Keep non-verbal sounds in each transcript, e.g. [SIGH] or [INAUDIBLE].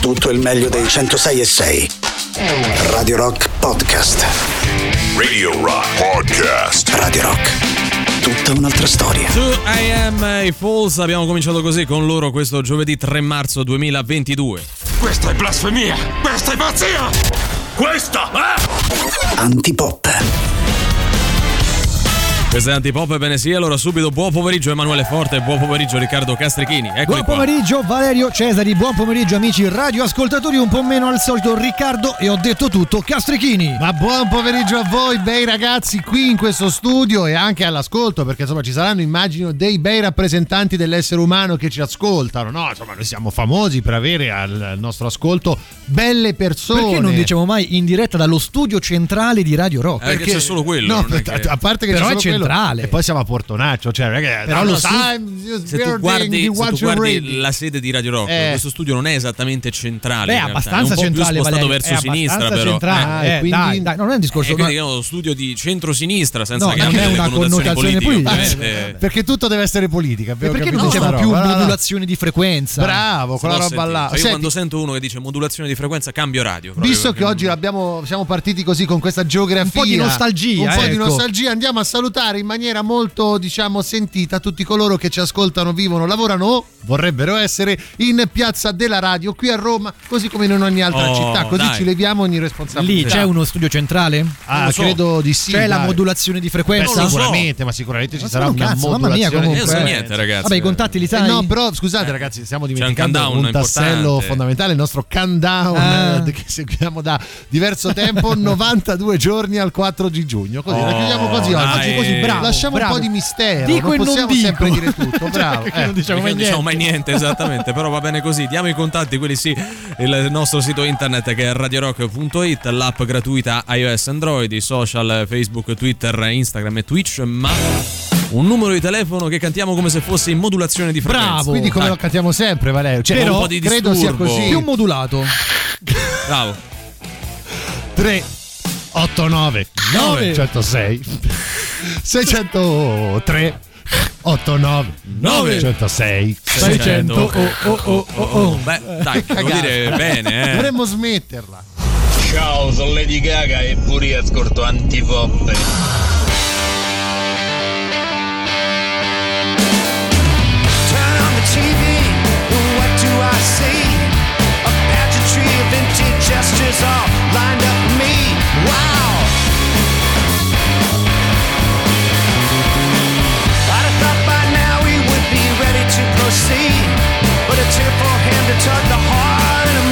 tutto il meglio dei 106 e 6. Radio Rock Podcast. Radio Rock Podcast. Radio Rock. Tutta un'altra storia. Su I Am a Falls abbiamo cominciato così con loro questo giovedì 3 marzo 2022. Questa è blasfemia! Questa è pazzia! Questa è... Antipop. Questo è Antipop, ebbene sì, allora subito buon pomeriggio Emanuele Forte buon pomeriggio Riccardo Castrichini. Eccoli Buon qua. pomeriggio Valerio Cesari, buon pomeriggio amici radioascoltatori, un po' meno al solito Riccardo e ho detto tutto Castrichini. Ma buon pomeriggio a voi, bei ragazzi, qui in questo studio e anche all'ascolto, perché insomma ci saranno, immagino, dei bei rappresentanti dell'essere umano che ci ascoltano. No, insomma, noi siamo famosi per avere al nostro ascolto belle persone. Perché non diciamo mai in diretta dallo studio centrale di Radio Rock? Eh, che c'è solo quello. No, non è che- a parte che Però c'è solo quello, centrale. E poi siamo a Portonaccio, cioè, è Però lo time, Se tu guardi, se tu guardi la sede di Radio Rock, Eh. questo studio non è esattamente centrale. Beh, realtà, abbastanza è un po' centrale, più spostato verso è sinistra, però. centrale, Eh, eh, quindi- dai, dai, non è un Eh, discorso quindi no, è uno studio di centro-sinistra senza No, che non è una connotazione politiche, politica. ovviamente. Perché tutto deve essere politica. Perché non diciamo più modulazione di frequenza? Bravo, quella roba là. Cioè, io quando sento uno che dice modulazione di frequenza cambio radio. Visto che oggi siamo partiti così con questa geografia, Un po' di nostalgia, un po' di ecco. nostalgia, andiamo a salutare in maniera molto, diciamo, sentita tutti coloro che ci ascoltano, vivono, lavorano o vorrebbero essere in Piazza della Radio qui a Roma, così come in ogni altra Oh, città, così dai. ci leviamo ogni Lì responsabilità. c'è uno studio centrale? Ah, so. credo di sì. c'è la dai. modulazione di Beh, frequenza? So. sicuramente, ma sicuramente ci Ma sarà sono una cazzo, mamma mia, modulazione. comunque. Non so eh. niente, ragazzi. Vabbè, i contatti li Eh, sai? no, però scusate ragazzi, stiamo un dimenticando un, countdown tassello importante. fondamentale, il nostro countdown Ah. eh, che seguiamo da diverso tempo, [LAUGHS] 92 giorni al 4 di giugno. Così la Oh, chiudiamo così oggi. Così, bravo, Lasciamo bravo. un po' di mistero, Dico non non possiamo dico. sempre dire tutto, [LAUGHS] bravo. Perché eh. non diciamo mai non diciamo niente. mai niente esattamente, però va bene così. Diamo i contatti, quelli sì, il nostro sito internet che è radiorock.it, l'app gratuita iOS Android, i social Facebook, Twitter, Instagram e Twitch, ma un numero di telefono che cantiamo come se fosse in modulazione di frequenza. Bravo. Quindi come Dai. lo cantiamo sempre, Valerio. Cioè, Però- un po' di credo sia disturbo. così. Più modulato. Bravo. 3 8 9 Nove. 106 603 8 9 Nove. 106 600. Oh, oh, oh, oh, oh. Beh, dai, devo Cagata. dire bene, eh. Dovremmo smetterla. Ciao, sono Lady Gaga e pure io ascolto Antipoppe. Gestures all lined up for me. Wow! A tearful hand to tug the heart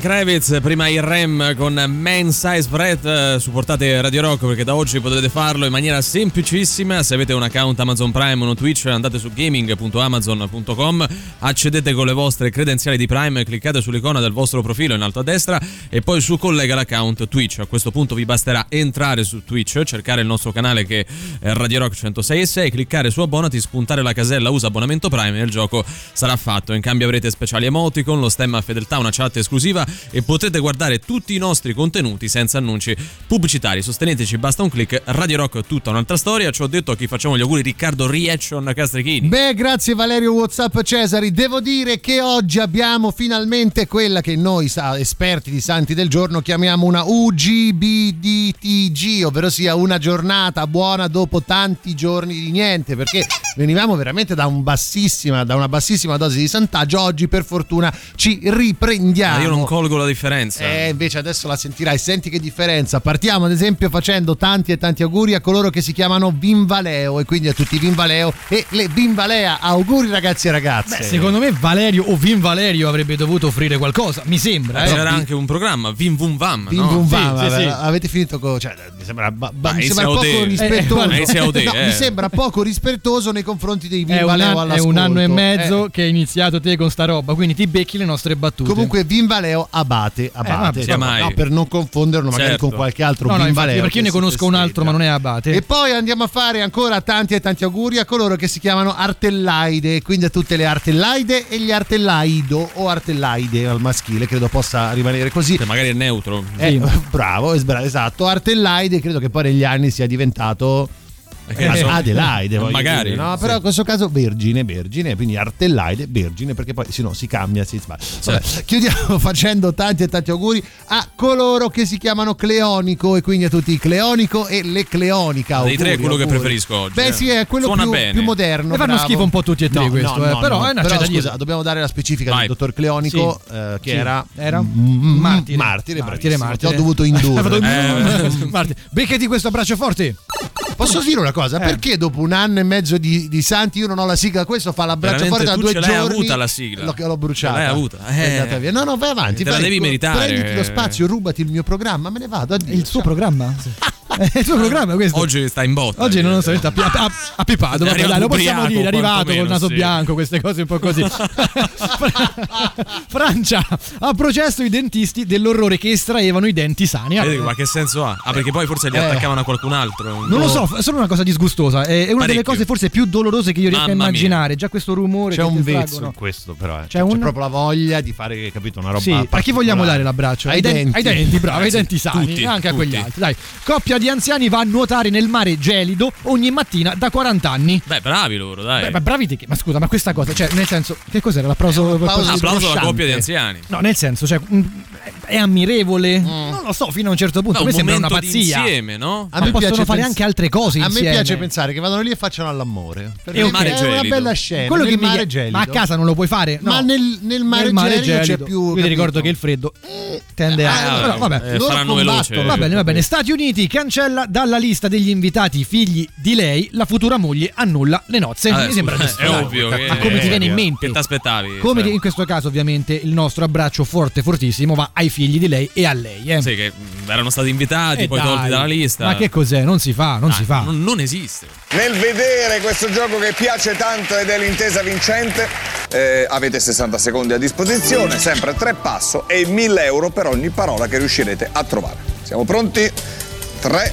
Lenny Kravitz, prima il Rem con Man Size Fret, eh, supportate Radio Rock perché da oggi potete farlo in maniera semplicissima. Se avete un account Amazon Prime o uno Twitch andate su gaming.amazon.com, accedete con le vostre credenziali di Prime, cliccate sull'icona del vostro profilo in alto a destra e poi su collega l'account Twitch. A questo punto vi basterà entrare su Twitch, cercare il nostro canale che è Radio Rock 106 e 6, cliccare su abbonati, spuntare la casella usa abbonamento Prime e il gioco sarà fatto. In cambio avrete speciali emoticon, lo stemma fedeltà, una chat esclusiva e potete guardare tutti i nostri contenuti senza annunci pubblicitari. Sosteneteci, basta un click. Radio Rock è tutta un'altra storia. Ci ho detto a chi facciamo gli auguri Riccardo Reaction Castrichini. Beh, grazie Valerio Whatsapp Cesari. Devo dire che oggi abbiamo finalmente quella che noi esperti di Santi del giorno chiamiamo una UGBDTG, ovvero sia una giornata buona dopo tanti giorni di niente, perché venivamo veramente da, un bassissima, da una bassissima dose di santaggio. Oggi per fortuna ci riprendiamo. Ma io non colgo la differenza. Eh, invece adesso la sentirai, senti che differenza. Partiamo ad esempio facendo tanti e tanti auguri a coloro che si chiamano Vinvaleo e quindi a tutti i Vinvaleo e le Vinvalea. Auguri ragazzi e ragazze. Beh, secondo me Valerio o Vin Valerio avrebbe dovuto offrire qualcosa, mi sembra. eh. C'era anche un programma, Vim Vum Vam. Bim no? bum Sì, bam, sì, vabbè, sì. Avete finito con. Cioè, mi sembra, ba- ba- mi sembra poco odere. rispettoso. Eh, odere, No, eh. Mi sembra poco rispettoso nei confronti dei È un, Vinvaleo an- è un anno e mezzo Eh, che hai iniziato te con sta roba, quindi ti becchi le nostre battute. Comunque Vinvaleo abate, abate. sia mai. no, per non confonderlo magari Certo. con qualche altro no, no, infatti, Vinvaleo. perché io ne conosco un altro, ma non è Abate. E poi andiamo a fare ancora tanti e tanti auguri a coloro che si chiamano Artellaide, quindi a tutte le Artellaide e gli Artellaido o Artellaide al maschile, credo possa rimanere così. Che magari è neutro. Eh, bravo, es- bra- esatto. Artellaide credo che poi negli anni sia diventato che so. Adelaide, voglio Magari, dire, no? sì. Però in questo caso Vergine, Vergine, quindi Artellaide, Vergine, perché poi se no si cambia, si sbaglia. Vabbè, chiudiamo [LAUGHS] facendo tanti e tanti auguri a coloro che si chiamano Cleonico e quindi a tutti Cleonico e le Cleonica. Dei tre è Auguri, quello che auguri. preferisco oggi, Beh eh. sì, è quello più, più moderno. Mi fanno bravo. schifo un po' tutti e tre No, questo, no, eh, però, eh, no, Però, da scusa, dobbiamo dare la specifica Vai. del dottor Cleonico eh, che Sì. era Era? Mm, Martire. Martire, Martire, ho dovuto indurre. Eh, [LAUGHS] Martire. Beccati questo abbraccio forte. Posso dire una cosa? Eh. Perché dopo un anno e mezzo di, di Santi io non ho la sigla? Questo fa l'abbraccio Veramente, forte da due ce l'hai giorni. avuta la sigla. L'ho, l'ho bruciata. L'hai avuta. Eh. via. No, no, vai avanti. Te la vai. devi meritare. Prenditi lo spazio, rubati il mio programma, me ne vado. Addio. Il suo programma? [LAUGHS] [LAUGHS] È il suo programma questo. Oggi sta in botta. Oggi non lo so, ha, ha pipato, vabbè, dai, lo possiamo ubriaco, dire, è arrivato col naso sì. bianco, queste cose un po' così. [LAUGHS] [LAUGHS] Francia ha processo i dentisti dell'orrore che estraevano i denti sani. Vedi, Ma che senso ha? Ah, perché poi forse li Eh. attaccavano a qualcun altro. Non lo so, è solo una cosa disgustosa. È una delle Parecchio. cose forse più dolorose che io riesco Mamma a mia. immaginare. Già questo rumore. C'è che un vezzo in questo, però. eh. C'è C'è, un- proprio la voglia di fare, capito, una roba. Sì, a chi vogliamo dare l'abbraccio? Ai den- denti. ai denti, bravo, ai Eh, denti sani, tutti, anche a quegli tutti. altri. Dai, coppia di anziani va a nuotare nel mare gelido ogni mattina da 40 anni. Beh, bravi loro, dai. Beh, ma bravi te che- ma scusa, ma questa cosa, cioè, nel senso, che cos'era l'applauso? un applauso applauso alla coppia di anziani. No, nel senso, cioè, mh, è ammirevole. Non lo so, fino a un certo punto. No, a me un sembra una momento pazzia. d'insieme, no? A Ma me possono piace fare pens- anche altre cose A me insieme. piace pensare che vadano lì e facciano all'amore. Perché un mare è una gelido. bella scena. Quello nel che mi mare chiede- gelido. ma a casa non lo puoi fare? No. Ma nel, nel mare, gelido, c'è più. Quindi capito? ricordo che il freddo eh, tende a. Però, vabbè. Eh, loro faranno combattono. veloce. Va bene, va bene. Stati Uniti cancella dalla lista degli invitati figli di lei, la futura moglie annulla le nozze. Eh, Mi sembra scusa, giusto. È dai. ovvio. che- Ma come ti viene in mente? Che ti aspettavi? Come Cioè, in questo caso, ovviamente, il nostro abbraccio forte, fortissimo va ai figli di lei e a lei. Eh. Sì, che mh, erano stati invitati, Eh, poi dai. tolti dalla lista. Ma che cos'è? Non si fa, non Ah, si fa. Non, non esiste. Nel vedere questo gioco che piace tanto ed è l'intesa vincente, eh, avete 60 secondi a disposizione, sempre tre passo e 1000 euro per ogni parola che riuscirete a trovare. Siamo pronti? 3,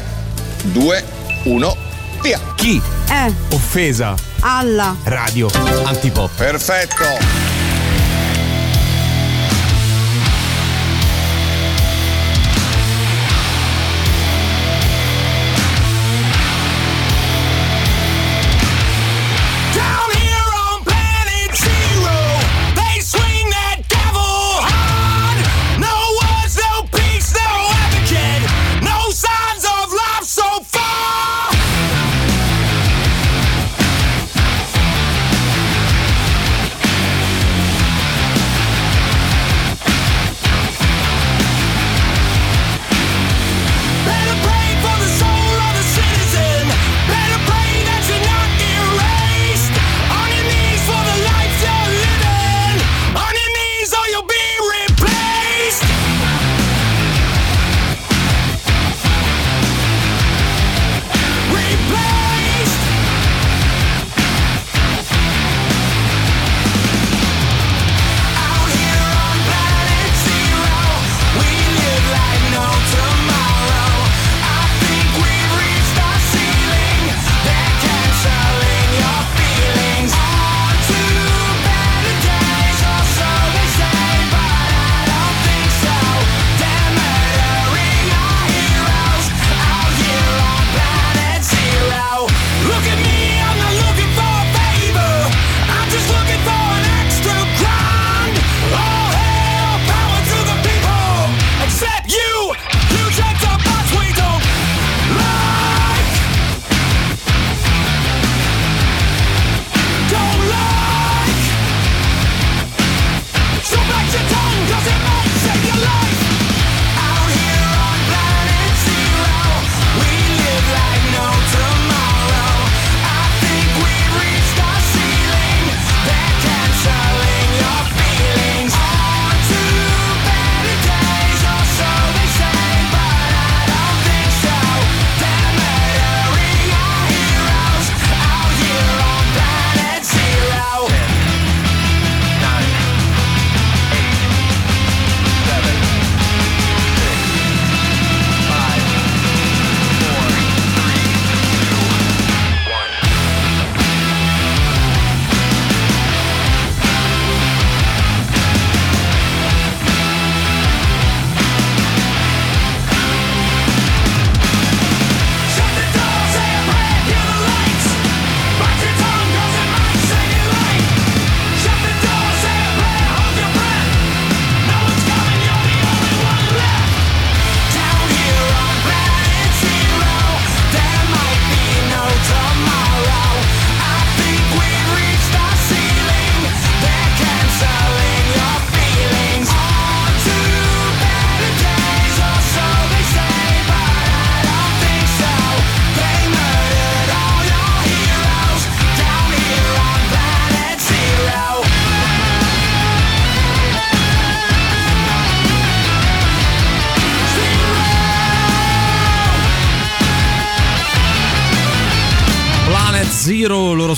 2, 1, via. Chi? Eh, Offesa. alla. Radio. Antipop. Perfetto.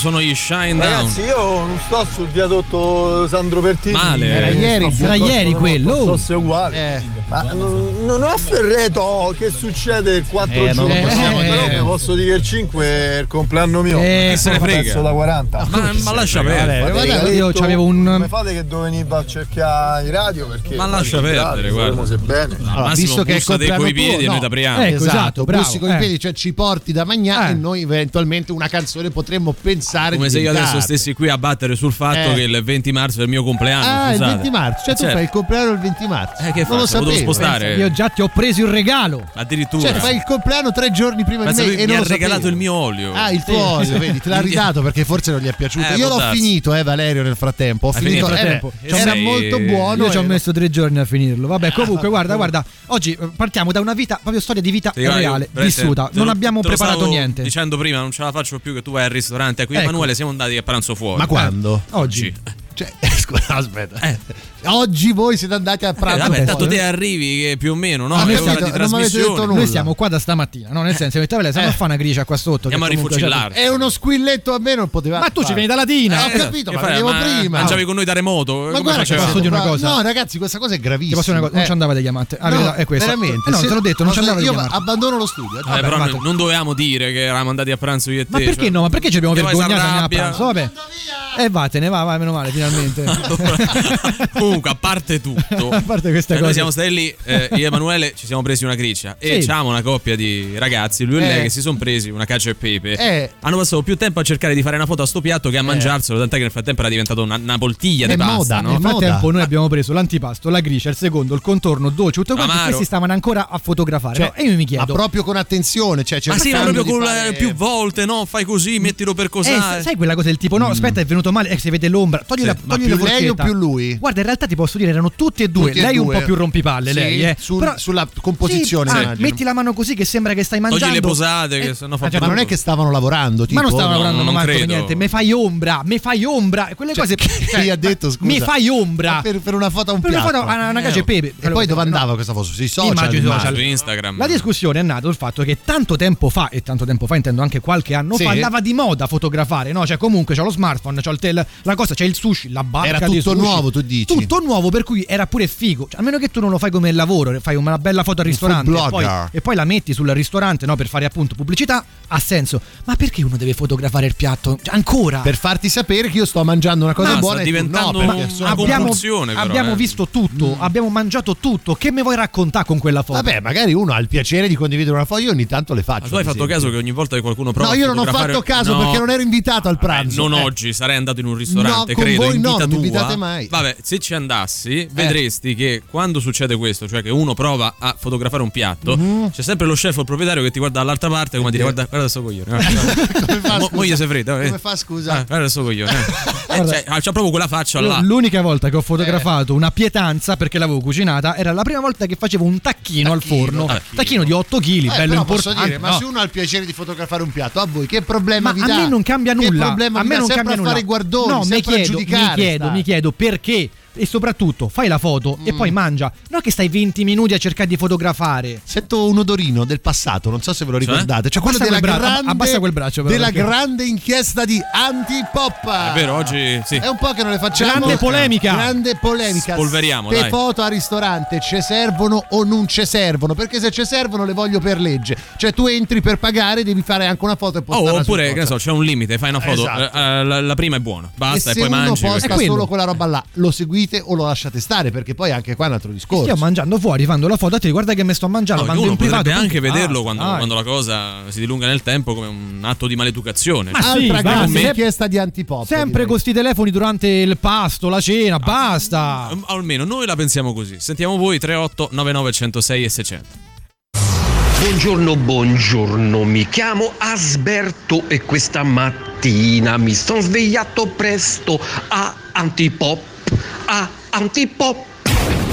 Sono gli Shine Ragazzi, Down. io non sto sul viadotto Sandro Pertini. Male. eh, Era ieri, era ieri quello. Roma, Fosse uguale. Ma non, non ho Ferreto che succede il 4 Eh, non lo giugno. possiamo però vi posso dire che il 5 è il compleanno mio. Eh, se ne frega? da 40. Ma, ma lascia Vabbè, perdere. guarda, io c'avevo un- Come fate che dove veniva a cercare i radio? Perché Ma lascia perdere, guarda. se bene. Al massimo visto che è coi piedi e noi no. t'apriamo. Ecco, esatto, bravo, bussi coi eh. piedi, cioè ci porti da mangiare Eh. e noi eventualmente una canzone potremmo pensare Come di se io adesso stessi qui a battere sul fatto Eh. che il 20 marzo è il mio compleanno. Ah, il scusate. 20 marzo, cioè tu Certo. fai il compleanno il 20 marzo. Eh, che non lo faccio? Lo devo sapevo. spostare. Io già ti ho preso il regalo. Addirittura. Cioè, fai il compleanno tre giorni prima Pensa di me e mi ha regalato il mio olio. Ah, il tuo Sì. olio, vedi, te l'ha ridato perché forse non gli è piaciuto. Eh, Io l'ho darsi. finito, eh, Valerio, nel frattempo. Ho finito, eh, Frattempo. era molto buono. Io ci ho messo tre giorni a finirlo. Vabbè, comunque, guarda, guarda. Oggi eh, partiamo da una vita, proprio storia di vita reale, vissuta. Non abbiamo preparato niente. Dicendo prima, non ce la faccio più che tu vai al ristorante. Qui Ecco. Emanuele siamo andati a pranzo fuori. Ma quando? Oggi. Cioè, [LAUGHS] scusa, aspetta. Oggi voi siete andati a Eh, pranzo. vabbè, tanto te arrivi che più o meno, no? Ah, È non ora mi di avete- non mi avete detto trasmissione. nulla. Noi siamo qua da stamattina, no? Nel senso, mette Valeria, stiamo a fare una gricia qua sotto. Andiamo a cioè, rifocillare. È uno squilletto a me non poteva. Ma tu ci vieni da Latina. Eh, ho capito, Che ma Ma- prima. Mangiavi con noi da remoto? Ma guarda facevamo? posso dire una cosa? No, ragazzi, questa cosa è Ti gravissima. cosa? Non Eh, ci andava di chiamate. Ah, no, è questo. veramente. Eh, no, te l'ho detto, non ci andava Io chiamate. abbandono lo studio. eh. Non- dovevamo dire che eravamo andati a pranzo io e te. Ma perché cioè- no? Ma perché ci abbiamo vergognato a andare a s'arrabbia. pranzo? Vabbè. E vattene, va, vai, meno male, finalmente. [LAUGHS] [LAUGHS] Comunque, a parte tutto, [LAUGHS] A parte queste cioè, noi cose. siamo stati lì, eh, io e Emanuele ci siamo presi una griccia e Sì. c'avamo una coppia di ragazzi, lui e lei, Eh. che si sono presi una cacio e pepe. Eh. Hanno passato più tempo a cercare di fare una foto a sto piatto che a mangiarselo, tant'è che nel frattempo era diventato una, una poltiglia È di pasta, moda, no? è Nel frattempo moda. noi abbiamo preso l'antipasto, la gricia, il secondo, il contorno, dolce, tutto quanto e Amaro. questi stavano ancora a fotografare. Cioè, no? E io mi Ma chiedo, proprio con attenzione. Cioè, Ma sì, ma cercando proprio di con fare- eh, più volte, no? Fai così, mettilo per eh, cosare. sai quella cosa del tipo, no, aspetta, è venuto male, eh, si vede l'ombra, togli Sì, la, Ma togli più la lei o più lui? Guarda, in realtà ti posso dire, erano tutti e due. Tutti e lei un due. po' più rompipalle, Sì, lei, eh. sul- sulla composizione, Sì, ah, metti la mano così che sembra che stai mangiando. Togli le posate, che Eh, sennò fa ah, cioè, Ma non è che stavano lavorando, tipo, ma non stavano no, lavorando non manco per credo. niente. Me fai ombra, me fai ombra. Quelle Cioè, cose. chi ha detto, scusa? Mi fai ombra. per, per una foto a un Per una piatto. foto a una cacio e pepe. E poi dove andava questa foto? Sui social? Social. su Instagram. La discussione è nata sul fatto che tanto tempo fa, e tanto tempo fa intendo anche qualche anno fa, andava di moda fotografare, no? Cioè comunque c'ho lo smartphone, c'ho il tel, la cosa, c'è il sushi, la barca Era di tutto sushi. nuovo, tu dici? Tutto nuovo, per cui era pure figo. Cioè, a meno che tu non lo fai come lavoro, fai una bella foto al ristorante e poi, e poi la metti sul ristorante, no? Per fare appunto pubblicità, ha senso. Ma perché uno deve fotografare il piatto? Cioè, ancora? Per farti sapere che io sto mangiando una cosa No, buona sta tu diventando no, un- una abbiamo, però, abbiamo eh. visto tutto, abbiamo mangiato tutto. Che mi vuoi raccontare con quella foto? Vabbè, magari uno ha il piacere di condividere una foto, io ogni tanto le faccio. Ma tu hai fatto caso che ogni volta che qualcuno prova No, io non ho fatto caso No. perché non ero invitato al pranzo. non Eh. oggi, sarei andato in un ristorante, No, con credo, voi no, non mi invitate mai. Vabbè, se ci andassi, vedresti che quando succede questo, cioè che uno prova a fotografare un piatto, Mhm. c'è sempre lo chef o il proprietario che ti guarda dall'altra parte come a dire guarda, guarda sto coglione. [LAUGHS] Come fa, Mo- moglie sei fredda. eh. Come fa, scusa? Ah, guarda sto coglione. eh. [LAUGHS] Eh, cioè, c'ha proprio quella faccia là. L'unica volta che ho fotografato una pietanza perché l'avevo cucinata era la prima volta che facevo un tacchino, al forno. Tacchino. Tacchino di 8 kg, Eh, bello importante. posso dire, ma no. se uno ha il piacere di fotografare un piatto, a voi che problema Ma vi a dà? me non cambia nulla. a me non cambia a nulla. guardoni, no, mi a chiedo, mi chiedo, mi chiedo perché e soprattutto fai la foto e poi mangia. Non che stai 20 minuti a cercare di fotografare. Sento un odorino del passato, non so se ve lo Cioè? ricordate. Cioè quello Abbassa della quel bra- grande, abbassa quel braccio, però, della perché- grande inchiesta di Antipop. È vero, oggi sì. È un po' che non le facciamo. Grande polemica. Grande polemica. Spolveriamo, Le foto al ristorante ci servono o non ci servono? Perché se ci servono le voglio per legge. Cioè tu entri per pagare, devi fare anche una foto e Oh, postarla sul oppure, che ne so, c'è un limite, fai una foto, Esatto. eh, eh, la, la prima è buona, E basta e, se poi mangi. posta È quello. solo quella roba là, lo seguite o lo lasciate stare? Perché poi anche qua è un altro discorso. Stiamo mangiando fuori, fanno la foto a te, guarda che mi sto mangiando. No, uno in privato. potrebbe anche punto. vederlo Ah, quando, dai. quando la cosa si dilunga nel tempo come un atto di maleducazione. Ma Cioè, sì, Altra grande inchiesta di Antipop. Sempre con sti telefoni durante il pasto, la cena, basta. um, almeno noi la pensiamo così. Sentiamo voi 38 99 106 e 600. Buongiorno, buongiorno, mi chiamo Asberto e questa mattina mi sono svegliato presto a Antipop, a Antipop. Well,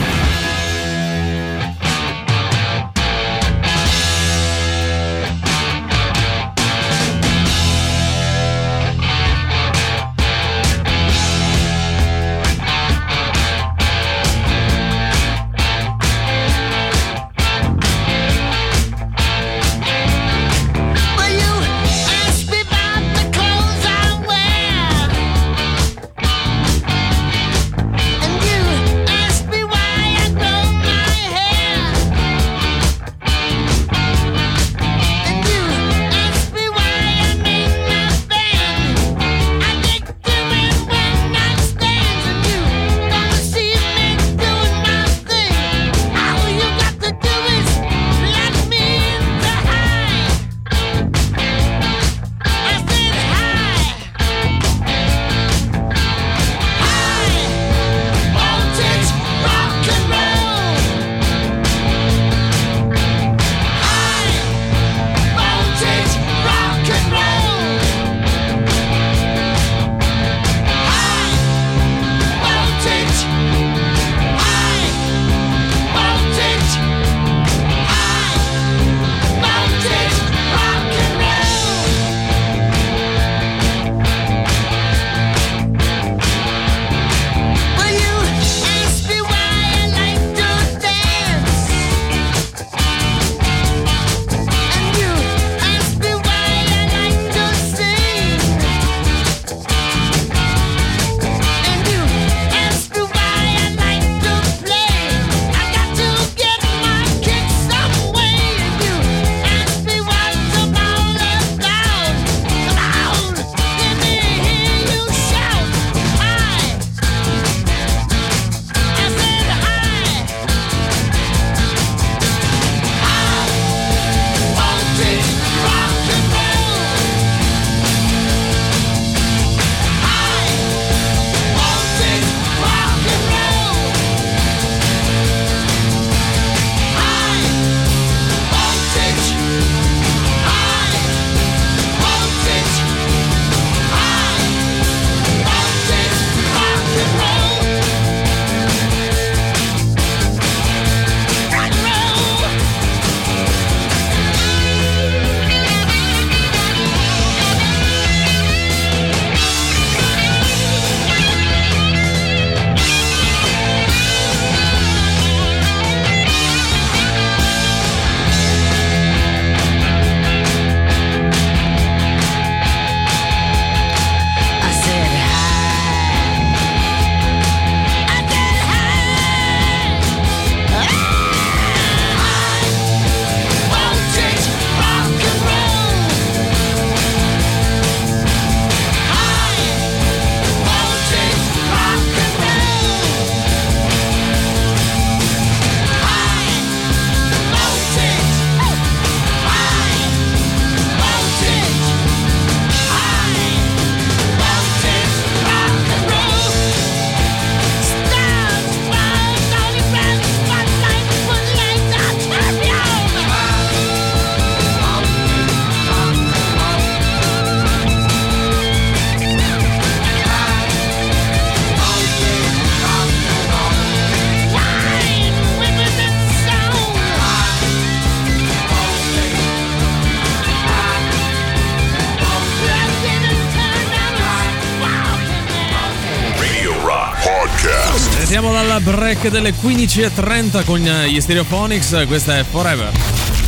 break delle 15.30 con gli Stereophonics, questa è Forever.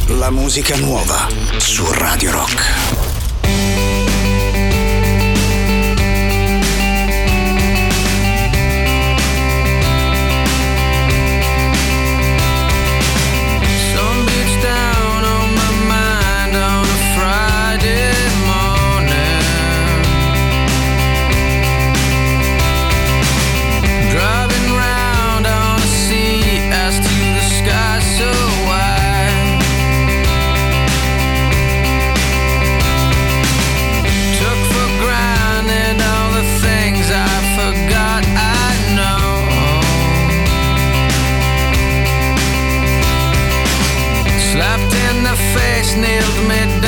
La musica nuova su Radio Rock. The face,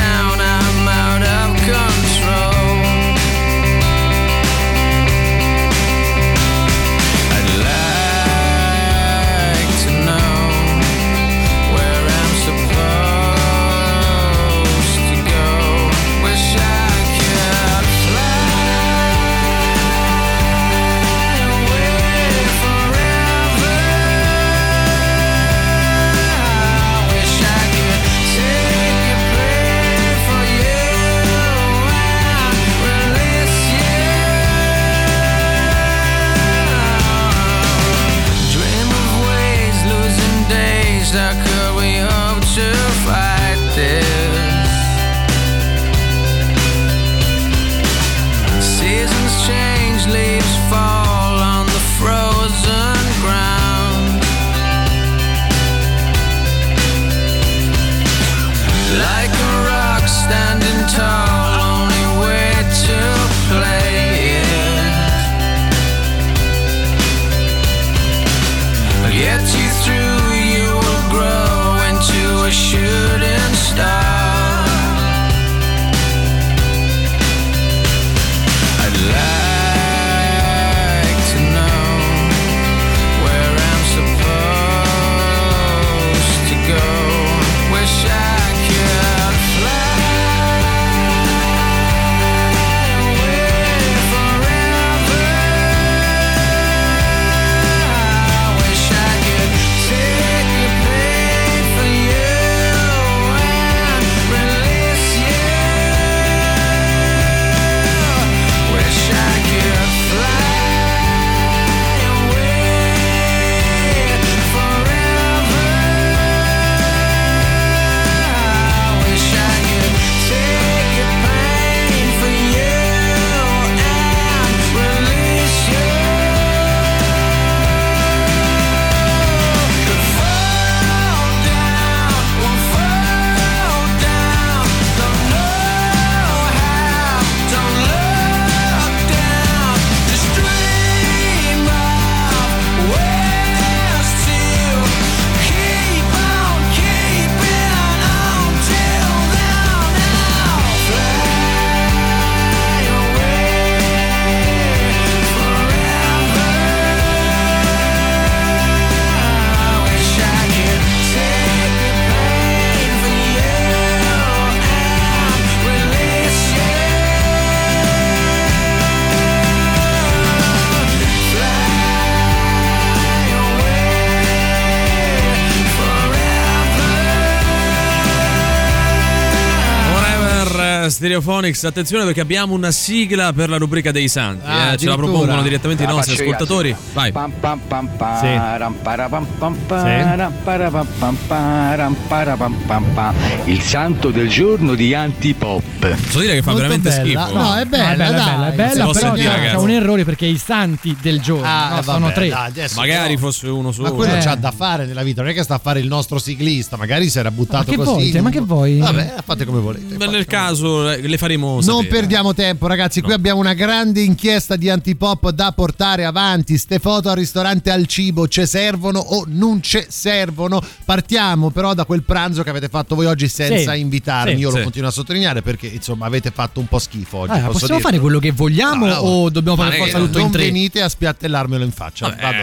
Stereophonics, attenzione perché abbiamo una sigla per la rubrica dei santi. Ah, eh, ce la propongono direttamente i La nostri faccio io, ascoltatori. Vai. Pam pam pam pam, Sì. ram parapam pam param parapam pam param parapam pam pam. Il santo del giorno di Antipop. Posso dire che fa Molto veramente bella. schifo. No, è bella, è bella, dai. è bella, è però sentire, c'è, un errore perché i santi del giorno Ah, no, vabbè, sono tre. dai, Magari però- fosse uno solo. Ma quello Eh. c'ha da fare nella vita, non è che sta a fare il nostro ciclista, magari si era buttato Ma che così. vuoi, te? Ma che vuoi? Vabbè, fate come volete. Beh, nel caso eh, le faremo Non sapere. perdiamo tempo, ragazzi. Qui abbiamo una grande inchiesta di antipop da portare avanti. Ste foto al ristorante al cibo ci servono o non ci servono? Partiamo però da quel pranzo che avete fatto voi oggi senza Sì. invitarmi. Sì. Io lo Sì. continuo a sottolineare perché insomma avete fatto un po' schifo oggi. Ah, posso possiamo dirlo. fare quello che vogliamo No, no, o dobbiamo fare non forza che tutto non in tre? venite a spiattellarmelo in faccia. Vabbè, Vado-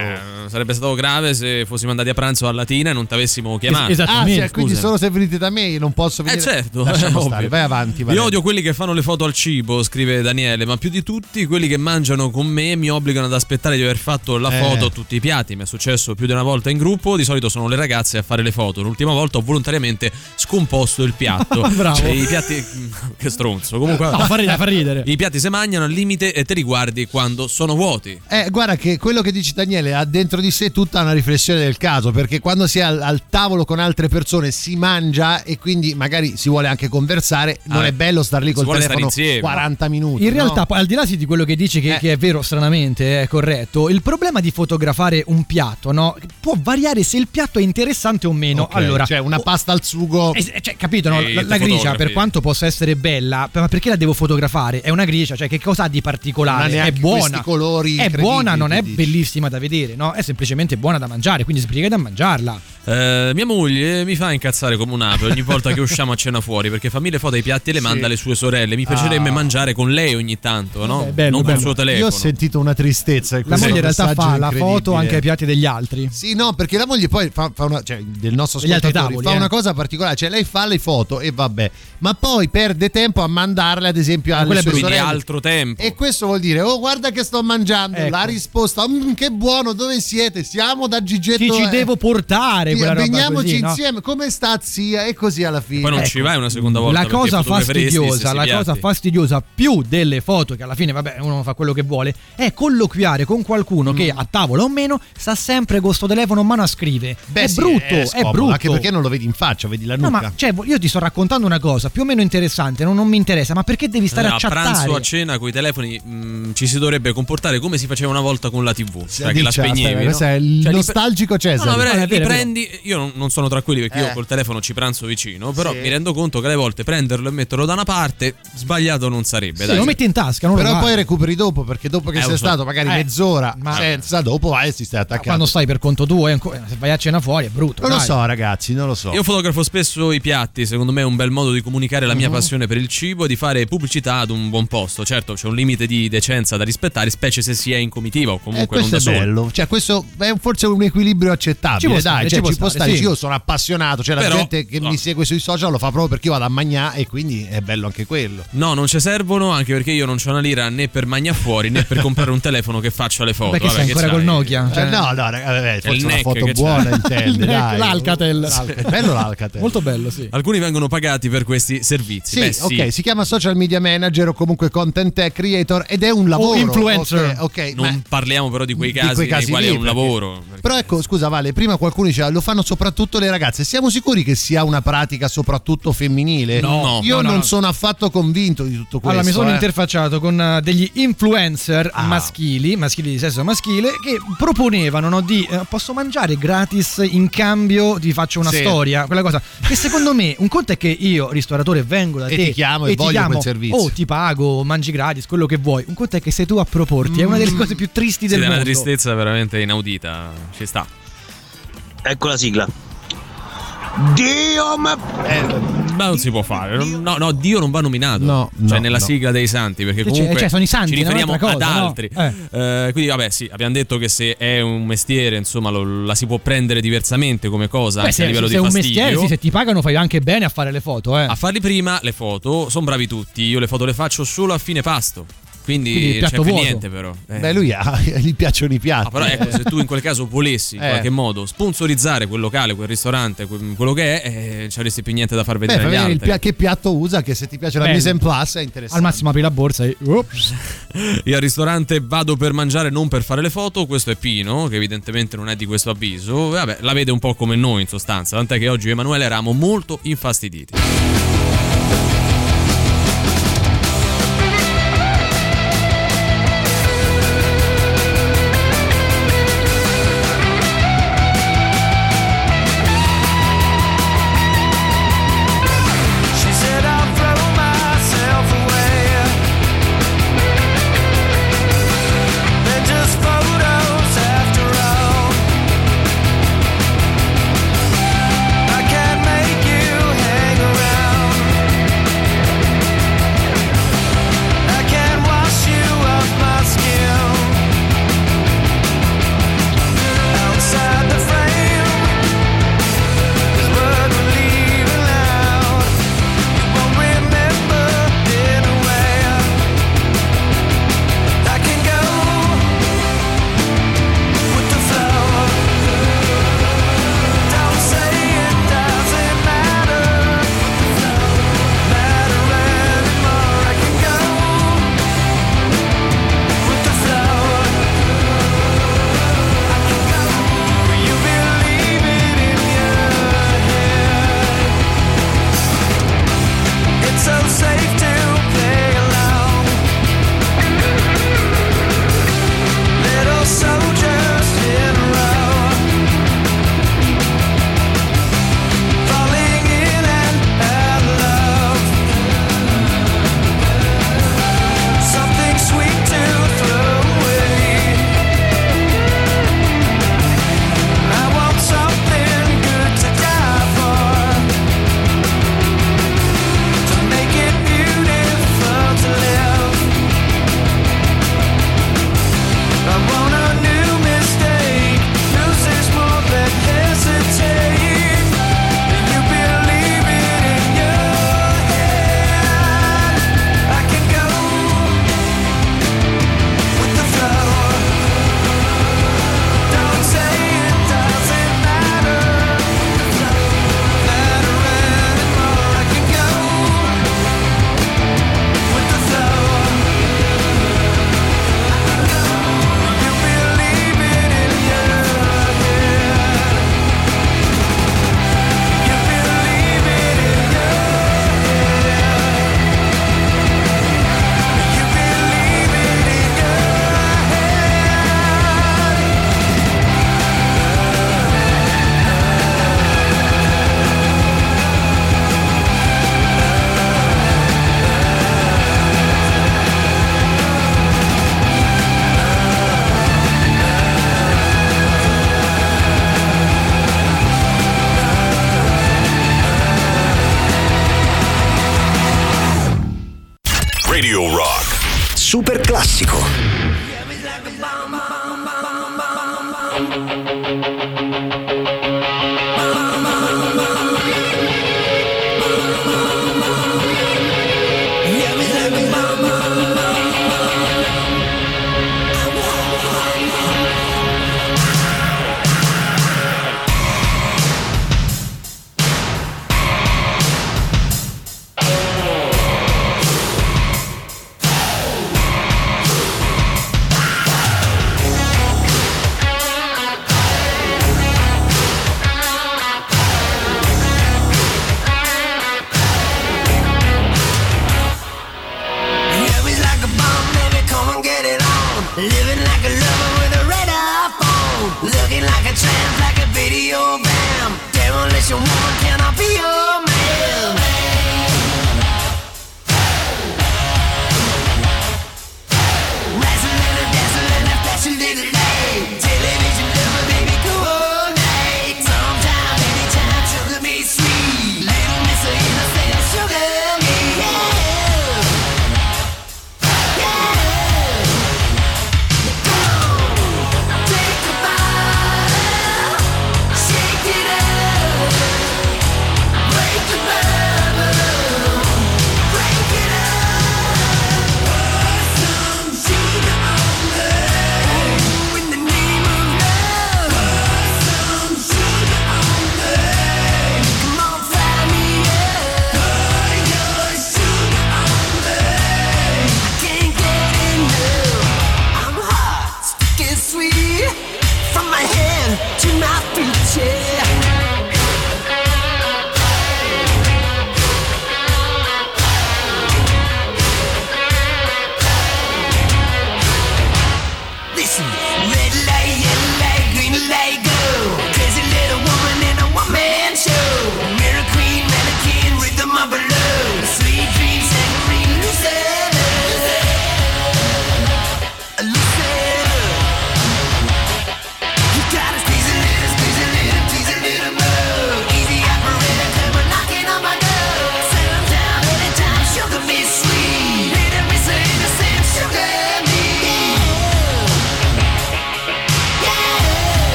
eh, sarebbe stato grave se fossimo andati a pranzo a Latina e non ti avessimo chiamato. Es- Ah, esattamente. sì, quindi scusa. solo se venite da me non posso Eh venire. certo, Lasciamo stare, vai avanti. Vi Valerio. Odio quelli che fanno le foto al cibo, scrive Daniele, ma più di tutti quelli che mangiano con me mi obbligano ad aspettare di aver fatto la Eh. foto a tutti i piatti. Mi è successo più di una volta in gruppo, di solito sono le ragazze a fare le foto. L'ultima volta ho volontariamente scomposto il piatto. [LAUGHS] Bravo. E I piatti [LAUGHS] che stronzo. Comunque No, fa ridere, fa ridere. I piatti si mangiano al limite e te li guardi quando sono vuoti. Eh, guarda che quello che dice Daniele ha dentro di sé tutta una riflessione del caso, perché quando si è al, al tavolo con altre persone si mangia e quindi magari si vuole anche conversare, non Ah, è bello star lì col telefono insieme. 40 minuti. In no? realtà, poi, al di là di quello che dici che, che è vero stranamente, è corretto, il problema di fotografare un piatto no, può variare se il piatto è interessante o meno. Ok, allora, cioè una pasta al sugo. Eh, cioè, capito, no? La, la gricia, fotografi. per quanto possa essere bella, ma perché la devo fotografare? È una gricia, cioè che cosa ha di particolare? È buona. questi colori È buona, non è dici. bellissima da vedere, no? È semplicemente buona da mangiare, quindi sbrigati a mangiarla. Eh, mia moglie mi fa incazzare come un'ape ogni volta che usciamo a cena fuori perché fa mille foto ai piatti e le manda alle sue sorelle. Mi piacerebbe Ah. mangiare con lei ogni tanto, no? Eh, bello, non bello. col suo telefono. Io ho sentito una tristezza. La moglie in realtà fa la foto anche ai piatti degli altri. Sì, no, perché la moglie poi fa, fa una, cioè del nostro ascoltatore, tavoli, fa eh. una cosa particolare, cioè lei fa le foto e vabbè, ma poi perde tempo a mandarle ad esempio alle Quella sue sorelle. altro tempo. E questo vuol dire, oh guarda che sto mangiando, Ecco. la risposta, "Mm, che buono, dove siete? Siamo da Gigetto. Chi ci eh, devo portare? Sì, quella roba Veniamoci così, no? insieme, come sta zia? E così alla fine. Poi non Ecco. ci vai una seconda volta. La cosa fastidiosa, la cosa fastidiosa più delle foto, che alla fine, vabbè, uno fa quello che vuole, è colloquiare con qualcuno Mm. che a tavola o meno sta sempre con sto telefono in mano a scrivere. Beh, è sì, brutto, è, è, scomodo, brutto. Anche perché non lo vedi in faccia, vedi la No, nuca. ma cioè, io ti sto raccontando una cosa più o meno interessante, non, non mi interessa, ma perché devi stare Eh, a a chattare? pranzo a cena con i telefoni mh, ci si dovrebbe comportare come si faceva una volta con la TV, cioè che la spegnevi. no? questo è il Cioè, nostalgico No, Cesare. no, però No, è li vero, è vero. prendi. Io non, non sono tra quelli perché Eh. io col telefono ci pranzo vicino. Però Sì. mi rendo conto che alle volte prenderlo e metterlo da una parte, sbagliato non sarebbe. Sì, dai. lo metti in tasca, non lo Però poi recuperi dopo, perché dopo che Eh, sei lo so. stato magari Eh, mezz'ora ma- senza, dopo vai e si stai attaccato. quando stai per conto tuo, è ancora- se vai a cena fuori è brutto. Non lo dai. so, ragazzi, non lo so. Io fotografo spesso i piatti, secondo me è un bel modo di comunicare la mia Mhm. passione per il cibo e di fare pubblicità ad un buon posto. Certo, c'è un limite di decenza da rispettare, specie se si è in comitiva o Eh, comunque non questo da è solo. bello, cioè questo è forse un equilibrio accettabile, Ci può dai, stare, cioè, ci può ci può stare, stare. sì. Io sono appassionato, cioè la gente che no. mi segue sui social lo fa proprio perché io vado a magnà e quindi è bello anche quello. No, non ci servono, anche perché io non ho una lira né per magna fuori né per comprare un telefono che faccia le foto. Perché Vabbè, sei ancora c'hai? col Nokia? Cioè, Cioè- no, no, raga, vabbè, il forse una neck foto c'è. buona [LAUGHS] intende, dai. l'Alcatel. L'Alcatel. Bello l'Alcatel. Molto bello, sì. Alcuni vengono pagati per questi servizi. Sì, Beh, sì. ok, si chiama social media manager o comunque content tech creator ed è un lavoro. influencer. Ok, ok, Non parliamo però di quei di casi, quei casi nei quali lì, è un perché- lavoro. Però ecco, scusa Vale, prima qualcuno diceva lo fanno soprattutto le ragazze. Siamo sicuri che sia una pratica soprattutto femminile? No. Io No, no, non no. sono affatto convinto di tutto questo. Allora, mi sono eh. interfacciato con eh, degli influencer Ah. maschili, maschili di sesso maschile, che proponevano no, di eh, posso mangiare gratis in cambio ti faccio una Sì. storia, quella cosa. Che secondo me, un conto è che io, ristoratore, vengo da E te ti chiamo e ti voglio chiamo, quel servizio. Oh, ti pago, mangi gratis, quello che vuoi. Un conto è che sei tu a proporti, è una delle cose più tristi Sì, del è una mondo. tristezza veramente inaudita. Ci sta. Ecco la sigla. Dio ma... Ma non si può fare. No, no, Dio non va nominato. No, cioè no, nella no. sigla dei santi. Perché Cioè, comunque cioè, sono i santi, ci è riferiamo un'altra ad cosa, no? altri. Eh. Eh, quindi, vabbè, sì, abbiamo detto che se è un mestiere, insomma, lo- la si può prendere diversamente come cosa, Beh, anche se, a livello se di è un fastidio. mestiere, sì, se ti pagano fai anche bene a fare le foto, eh. A farli prima le foto, sono bravi tutti. Io le foto le faccio solo a fine pasto. Quindi, Quindi il c'è vuoto. niente, però. Eh. Beh, lui ha, [LAUGHS] gli piacciono i piatti. Ah, però ecco, se tu in quel caso volessi in Eh. qualche modo sponsorizzare quel locale, quel ristorante, que- quello che è, eh, non avresti più niente da far Beh, vedere fai agli pia- che piatto usa, che se ti piace la Bello. mise en place è interessante. Al massimo apri la borsa e Ops. Io al ristorante vado per mangiare, non per fare le foto. Questo è Pino, che evidentemente non è di questo avviso. Vabbè, la vede un po' come noi in sostanza. Tant'è che oggi e Emanuele eravamo molto infastiditi.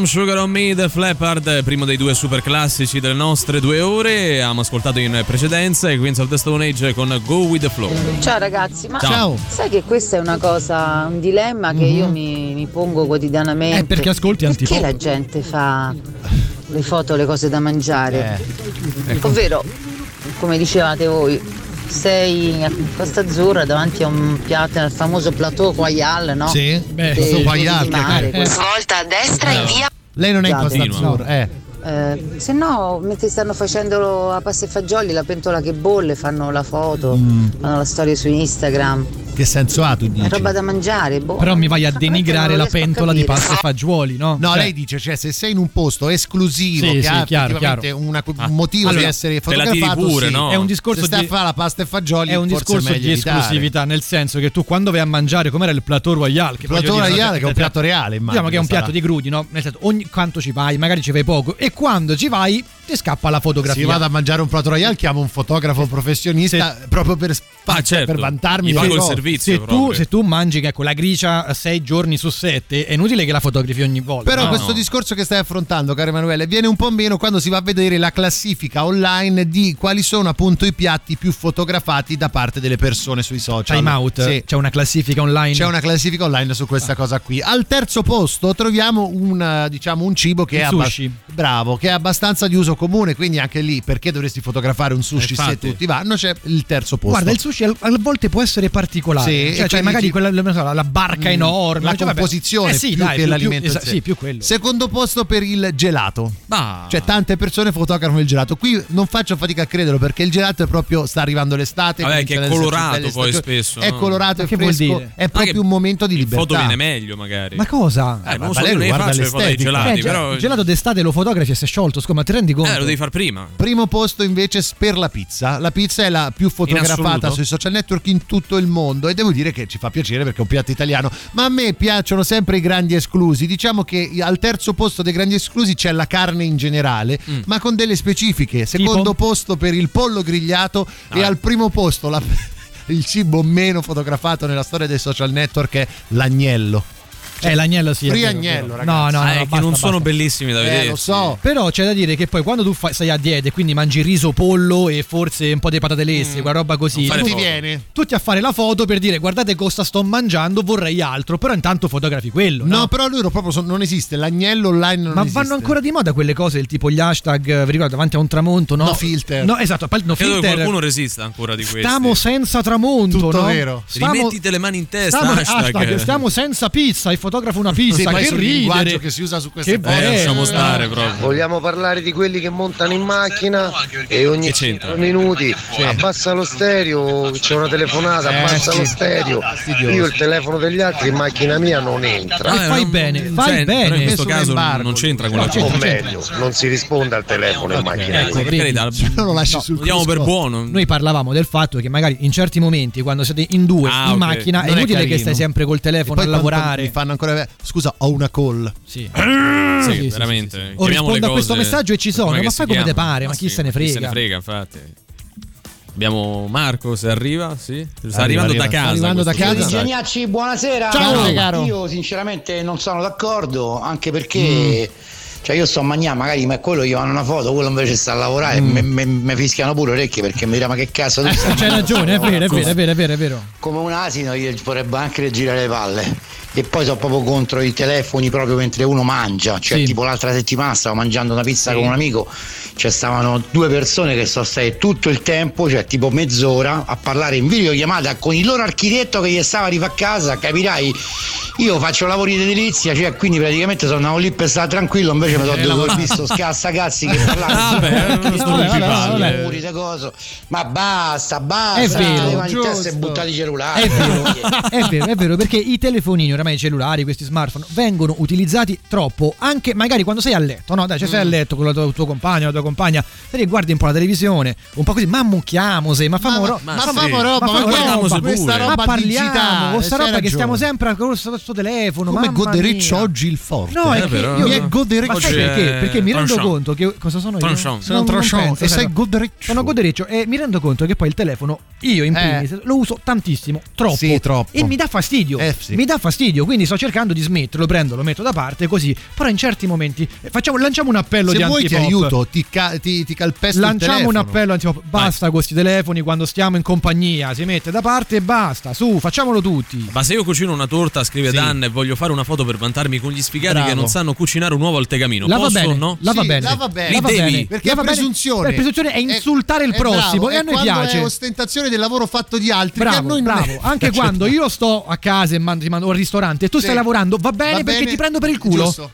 Some Sugar on Me, The Flappard, primo dei due super classici delle nostre due ore. Abbiamo ascoltato in precedenza Queens of the Stone Age con Go with the Flow. Ciao ragazzi, ma Ciao. sai che questa è una cosa, un dilemma che mm-hmm. io mi, mi, pongo quotidianamente. Eh, perché ascolti antipop. Perché la gente fa le foto, le cose da mangiare? Eh. Ecco. Ovvero, come dicevate voi, sei a Costa Azzurra davanti a un piatto, al famoso plateau Royal, no? Sì, Dei Plateau Royal, mare, eh. Svolta a destra e via. Lei non è in Costa. Azzurra, eh. Eh, se no, mentre stanno facendo a pasta e fagioli, la pentola che bolle, fanno la foto, Mm. fanno la storia su Instagram. Che senso ha tu È dici? roba da mangiare, boh. Però mi vai a denigrare la pentola di pasta e fagioli, no? No, Cioè, lei dice, cioè, se sei in un posto esclusivo Sì, che sì, ha chiaro, effettivamente chiaro. una- Ah. un motivo Allora, di essere te la tiri fotografato, pure, sì. no? È un discorso se stai di- a fare la pasta e fagioli, È un discorso di evitare. esclusività, nel senso che tu quando vai a mangiare, com'era il plateau royale? Che Plateau voglio dire, Royale, che è un piatto reale, immagino, Diciamo che è un piatto di crudi, no? Nel senso, ogni quanto ci vai, magari ci vai poco, e quando ci vai ti scappa la fotografia. Se vado a mangiare un plato royale, chiamo un fotografo professionista proprio per, Ah, certo. per vantarmi Gli pago il servizio se tu, se tu mangi ecco, la gricia sei giorni su sette, è inutile che la fotografi ogni volta. Però no? questo discorso che stai affrontando, caro Emanuele, viene un po' meno quando si va a vedere la classifica online di quali sono appunto i piatti più fotografati da parte delle persone sui social. Time out, Sì. c'è una classifica online. C'è una classifica online su questa cosa qui. Al terzo posto troviamo un, eh, diciamo, un cibo che Il è abba- sushi. Bravo, che è abbastanza di uso comune, quindi anche lì perché dovresti fotografare un sushi se Infatti. tutti vanno? C'è il terzo posto. Guarda, il sushi a volte può essere particolare. Sì, cioè, quindi magari ti- quella, non so, la barca Mm, enorme. la cioè, composizione Eh sì, più dai, che più- più- l'alimentazione. esa- sì, più quello. Secondo posto per il gelato. Ah. Cioè, tante persone fotografano il gelato. Qui non faccio fatica a crederlo perché il gelato è proprio. sta arrivando l'estate. Vabbè, che è colorato poi stagioni. spesso, È colorato e fresco. dire? È proprio un momento di libertà. foto viene meglio magari. Ma cosa? Eh, non ma lo so, non guarda l'estetica. gelati, Eh, il gelato d'estate lo fotografi si è sciolto, scusa, ma ti rendi conto? Eh, lo devi fare prima. Primo posto invece per la pizza. La pizza è la più fotografata sui social network in tutto il mondo e devo dire che ci fa piacere perché è un piatto italiano. Ma a me piacciono sempre i grandi esclusi. Diciamo che al terzo posto dei grandi esclusi c'è la carne in generale, Mm. ma con delle specifiche. Secondo posto per il pollo grigliato e Ah. al primo posto la- [LAUGHS] il cibo meno fotografato nella storia dei social network è l'agnello. Eh, l'agnello sì. è Free vero, agnello, vero. ragazzi. No, no, no, Ah, che basta, non sono basta. bellissimi da vedere. Eh, lo so. Però c'è da dire che poi quando tu fai, stai a dieta e quindi mangi riso, pollo e forse un po' di patate lesse, quella roba così, Non tu, viene? tutti a fare la foto per dire guardate cosa sto mangiando, vorrei altro, però intanto fotografi quello. No, No, però loro proprio son- non esiste. L'agnello online non Ma esiste. vanno ancora di moda quelle cose, il tipo gli hashtag, eh, vi ricordo, davanti a un tramonto, no? No filter. No, esatto, no Credo che filter. qualcuno resista ancora di questi. Stiamo senza tramonto, Tutto no? vero. Stiamo- Rimettite le mani in testa. Stiamo, hashtag. hashtag, stiamo senza pizza, il fotografo una pizza, Sì, che ridere. che si usa su queste Che cose. Eh, lasciamo stare proprio. Vogliamo parlare di quelli che montano in macchina e ogni Che c'entra? 5 minuti abbassa lo stereo, c'è una telefonata, Eh, abbassa sì. lo stereo. Fastidioso. Io il telefono degli altri in macchina mia non entra. E Ah, fai non- bene, cioè, fai però bene. in questo caso embargo. non c'entra con la No. O meglio, non si risponde al telefono in macchina Ecco, carità, lo lasci No, sul lo diamo per buono. Noi parlavamo del fatto che magari in certi momenti, quando siete in due Ah, in ok. macchina, è Non è inutile che carino. stai sempre col telefono a lavorare. Mi fanno ancora. Scusa, ho una call. [CLEARS THROAT] Sì. Sì, sì, veramente. sì, sì. O rispondo a questo messaggio e ci sono, ma fai come te pare, ma chi se ne frega? Chi se ne frega, infatti. Abbiamo Marco se arriva, sì. Sta Arriva, arrivando arriva. da casa. Sta arrivando da casa. Geniacci, buonasera. Ciao, caro. Io sinceramente non sono d'accordo, anche perché cioè io sto a mangiare, magari ma quello gli fanno una foto, quello invece sta a lavorare e mi fischiano pure le orecchie perché mi dirà ma che cazzo tu stai C'hai ragione, è vero, è vero, è vero, è vero, è vero. come un asino gli vorrebbe anche girare le palle e poi sono proprio contro i telefoni proprio mentre uno mangia. Cioè Sì. tipo l'altra settimana stavo mangiando una pizza con un amico cioè stavano due persone che sono state tutto il tempo cioè tipo mezz'ora a parlare in videochiamata con il loro architetto che gli stava a rifare a casa capirai? Io faccio lavori di edilizia cioè quindi praticamente sono andato lì per stare tranquillo invece mi sono Eh, dovuto visto scassa cazzi che [LAUGHS] parlava Ah, muri coso ma basta basta È vero, in testa e buttati i cellulari. È vero, è vero, è vero, perché i telefonini, oramai i cellulari, questi smartphone, vengono utilizzati troppo, anche magari quando sei a letto, no? Dai, cioè sei a letto con la tua, tuo compagno, la tua compagna, te guardi un po' la televisione, un po' così, ma famo, ro- ma, ma famo roba, Ma guardiamoci roba, questa roba ma parliamo, questa roba che stiamo ragione. sempre con questo telefono. Come godereccio mia. oggi il forte. No, è Eh, che però, io mi è godereccio. Ma sai Oggi perché? Perché mi rendo conto che cosa sono io? Sei un tranchant e sei godereccio. Sono godereccio e mi rendo conto che poi il telefono io in Eh. primis lo uso tantissimo, troppo. E mi dà fastidio. Eh. Mi dà fastidio fastidio, quindi sto cercando di smetterlo, prendo, lo metto da parte così, però in certi momenti eh, facciamo, lanciamo un appello Se di vuoi ti aiuto, ti, ca- ti, ti calpesto il Lanciamo un appello antipop, basta con questi telefoni quando stiamo in compagnia, si mette da parte e basta, su, facciamolo tutti. Ma se io cucino una torta, scrive Sì. Dan, e voglio fare una foto per vantarmi con gli sfigati Bravo. che non sanno cucinare un uovo al tegamino, La va posso bene, o no? la va Sì, bene, la va bene. Lì la va devi. bene, Perché la è va bene. presunzione. Per presunzione è insultare il è bravo, prossimo e è a noi piace. È ostentazione del lavoro fatto di altri. che a Bravo, noi non bravo. è- Anche [LAUGHS] Cioè, quando io sto a casa e mando, ti mando al ristorante e tu Sì. stai lavorando, va bene Va perché bene, ti prendo per il culo. giusto.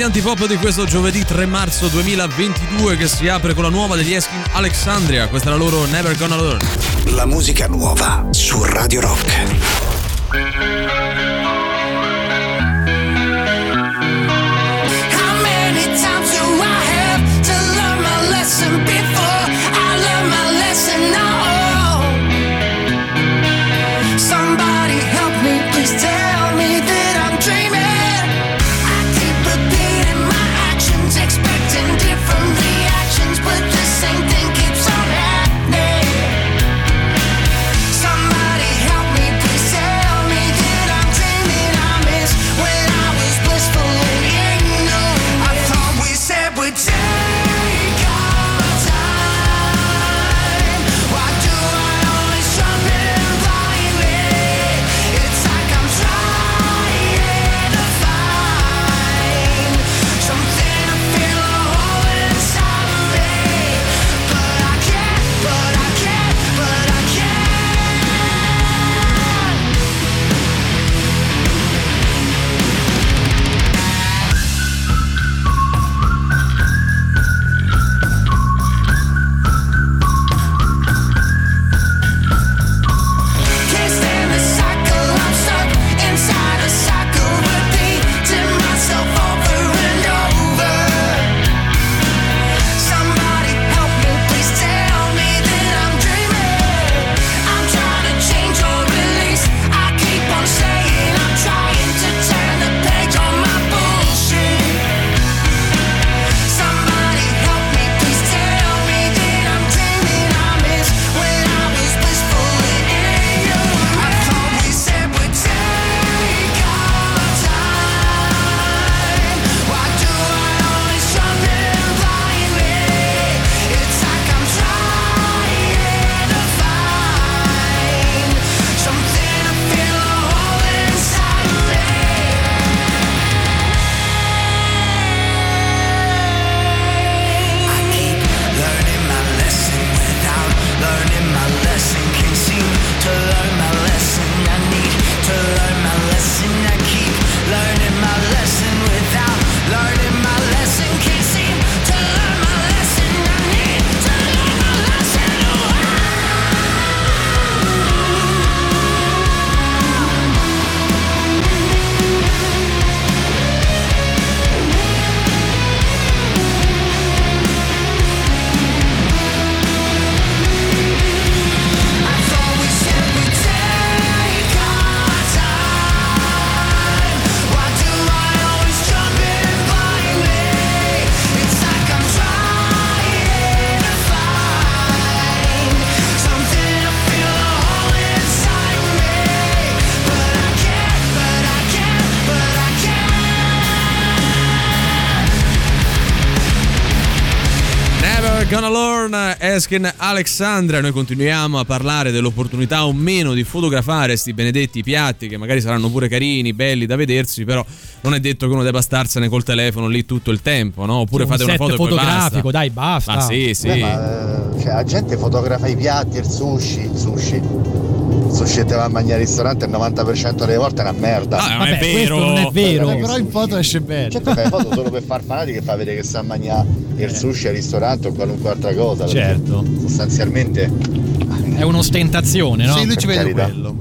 Di antipop di questo giovedì 3 marzo 2022 che si apre con la nuova degli Eskin Alexandria. Questa è la loro Never Gonna Learn. La musica nuova su Radio Rock. Esken Alexandra. Noi continuiamo a parlare dell'opportunità o meno di fotografare sti benedetti piatti che magari saranno pure carini, belli da vedersi, però non è detto che uno debba starsene col telefono lì tutto il tempo, no? Oppure Un fate una set foto e poi fotografico, basta. dai, basta. Ma sì, sì. Beh, ma, eh, cioè, la gente fotografa i piatti, il sushi, il sushi. Sushi che a mangiare al ristorante il 90% delle volte è una merda. Ah, non è Vabbè, vero. questo non è vero. Eh, Però in foto esce bene. Certo, fai foto solo per far fanatico e fa vedere che sa mangiare il sushi al ristorante o qualunque altra cosa. Certo. Sostanzialmente È un'ostentazione, no? Sì, lui ci vede carità. quello.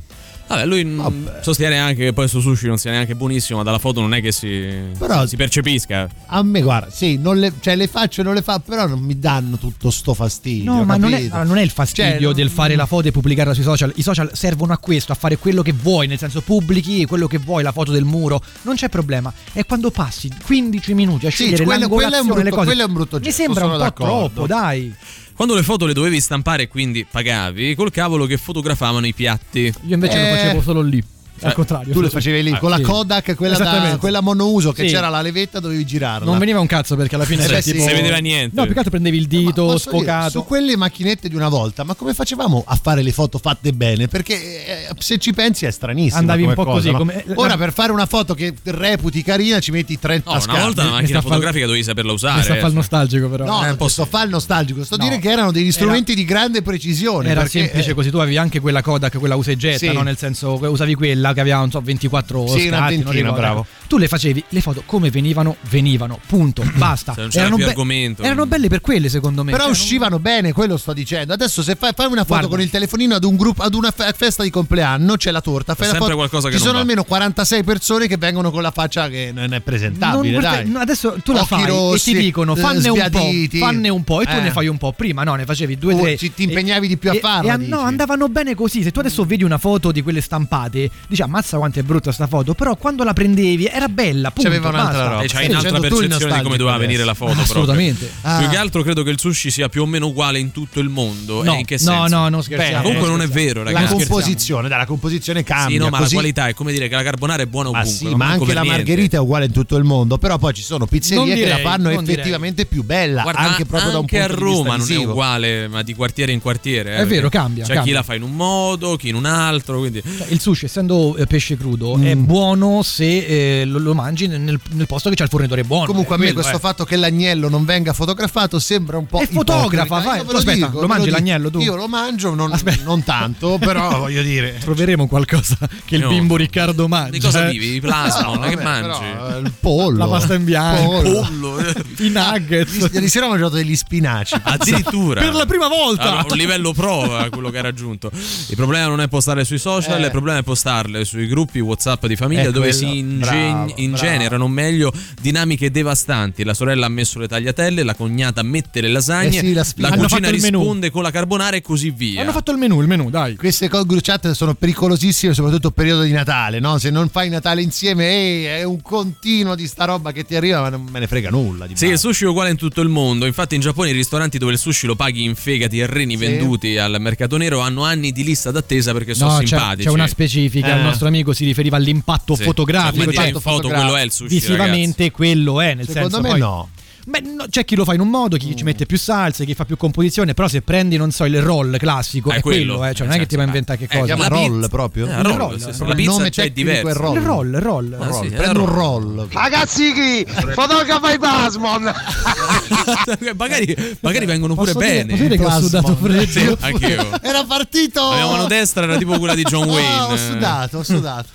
Vabbè, lui mh, sostiene anche che poi su sushi non sia neanche buonissimo, ma dalla foto non è che si, Però- si percepisca. A me, guarda, sì, non le, cioè, le faccio e non le fa, però non mi danno tutto sto fastidio. No, ma non è, allora, non è il fastidio Cioè, del fare la foto e pubblicarla sui social. I social servono a questo, a fare quello che vuoi, nel senso pubblichi quello che vuoi, la foto del muro. Non c'è problema. È quando passi 15 minuti a Sì, scegliere quello- quello è un brutto- cose. quello è un brutto Mi gesto, sembra un po' d'accordo. troppo, dai. Quando le foto le dovevi stampare e quindi pagavi, col cavolo che fotografavano i piatti. Io invece Eh. lo facevo solo lì. Al contrario. Tu le facevi lì, Ah, con sì. la Kodak, quella, da, quella monouso che Sì. c'era la levetta, dovevi girarla. Non veniva un cazzo perché alla fine Eh sì. tipo... Si vedeva niente. No, più che altro prendevi il dito Posso dire, sfocato. su quelle macchinette di una volta, ma come facevamo a fare le foto fatte bene? Perché eh, se ci pensi è stranissimo. Andavi un po' cosa, così, no? come- Ora per fare una foto che reputi carina ci metti 30 No, una scarpe. volta la macchina fotografica dovevi saperla usare. Mi sta a eh. fare il nostalgico però. No, Eh, non sto fa il nostalgico, sto a dire che erano degli strumenti di grande precisione. Era semplice eh, così, tu avevi anche quella Kodak, quella usa e getta, nel senso usavi quella che aveva, non so, 24 Sì, una scatti, non ventina, ricordo. bravo. Tu le facevi, le foto come venivano, venivano, punto, [COUGHS] basta. Se non c'era più argomento. erano belle per quelle secondo me. Però Cioè, non- uscivano bene, quello sto dicendo. Adesso se fai, fai una foto Guarda. con il telefonino ad un gruppo, ad una fe- festa di compleanno, c'è la torta, fai la sempre foto. qualcosa che Ci non sono va. almeno 46 persone che vengono con la faccia che non è non presentabile, vuol- dai. no, adesso tu la Occhi fai rossi, e ti dicono eh, fanne un po', sbiaditi. fanne un po' e tu Eh. ne fai un po'. Prima no, ne facevi due Oh, tre. ci- ti impegnavi di più a e- farla, e no, andavano bene così. Se tu adesso vedi una foto di quelle stampate, dici ammazza quanto è brutta sta foto, però quando la prendevi era bella, punto, C'aveva un'altra basta. roba. E Stai c'hai un'altra dicendo tu il percezione di come doveva nostalgico venire la adesso. foto. Assolutamente. Ah. Più che altro credo che il sushi sia più o meno uguale in tutto il mondo. No, Eh, in che no, senso? no, non scherziamo. Beh, comunque non non è vero, La ragazzi. composizione, dai, la composizione cambia. Sì, no, ma così- la qualità è come dire che la carbonara è buona Ma ovunque. sì, non ma anche la margherita è uguale in tutto il mondo. Però poi ci sono pizzerie che la fanno direi. effettivamente più bella. Guarda, anche proprio da un anche punto a di vista Roma non è uguale, ma di quartiere in quartiere. eh, È vero, cambia, C'è chi la fa in un modo, chi in un altro. Quindi Cioè, il sushi, essendo eh, pesce crudo, è Mm. buono se eh, lo, lo mangi nel, nel posto che c'è il fornitore buono. Comunque a È me quello, questo eh. fatto che l'agnello non venga fotografato sembra un po' E fotografa, vai. Lo aspetta, dico, lo mangi dico. l'agnello tu? Io lo mangio, non, non tanto, però [LAUGHS] voglio dire. Troveremo qualcosa che il bimbo Riccardo mangia. di cosa eh. vivi? I plasmon, [LAUGHS] No, che mangi? però, eh, il pollo. La pasta in bianco. Pollo. Pollo. [LAUGHS] I nuggets. Ieri sera ho mangiato degli spinaci. Addirittura Per la prima volta. Allora, un livello prova quello che ha raggiunto. Il problema non è postarle sui social, Eh. il problema è postarle sui gruppi WhatsApp di famiglia È dove quello. si ingen- Bravo, ingenerano meglio dinamiche devastanti. La sorella ha messo le tagliatelle, la cognata mette le lasagne, Eh sì, la la, fatto il menù. risponde con la carbonara e così via. Hanno fatto il menù, il menù, dai. Queste cose grucciate sono pericolosissime, soprattutto periodo di Natale, no? Se non fai Natale insieme, ehi, è un continuo di sta roba che ti arriva, ma non me ne frega nulla. Di Sì, il sushi è uguale in tutto il mondo. Infatti, in Giappone i ristoranti dove il sushi lo paghi in fegati e reni Sì. venduti al mercato nero hanno anni di lista d'attesa perché sono No, c'è, simpatici. c'è una specifica. Eh. Il nostro amico si riferiva all'impatto Sì. fotografico. Cioè, in foto quello è il sushi. visivamente quello è. Nel Secondo senso, me poi- no. Beh, no, c'è chi lo fa in un modo, chi ci mette più salse, chi fa più composizione. Però se prendi, non so, il roll classico, Ah, è è quello, quello. eh, cioè Eh, non è che certo. ti va a inventare che Eh, cosa. chiama la roll pizza- proprio? Eh, Il roll, roll, sì. La Il pizza nome è diverso. roll. Il roll, roll. Ah, Roll. sì, è Prendi un roll. Ragazzi, chi? Fotografa i plasmon. [LAUGHS] magari, magari vengono pure Posso dire- bene. posso dire che ho sudato [LAUGHS] freddo? Sì, anch'io. Era partito. La mano destra era tipo quella di John Wayne. ho sudato, ho sudato.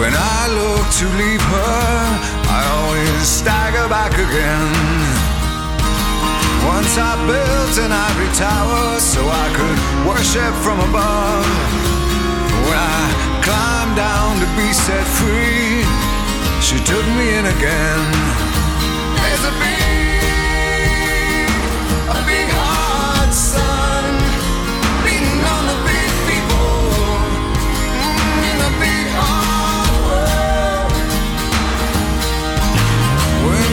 When I look to leave her, I always stagger back again. Once I built an ivory tower so I could worship from above. When I climbed down to be set free, she took me in again. There's a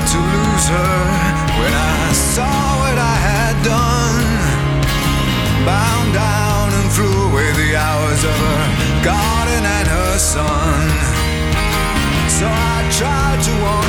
To lose her when I saw what I had done. Bound down and flew away the hours of her garden and her son. So I tried to warn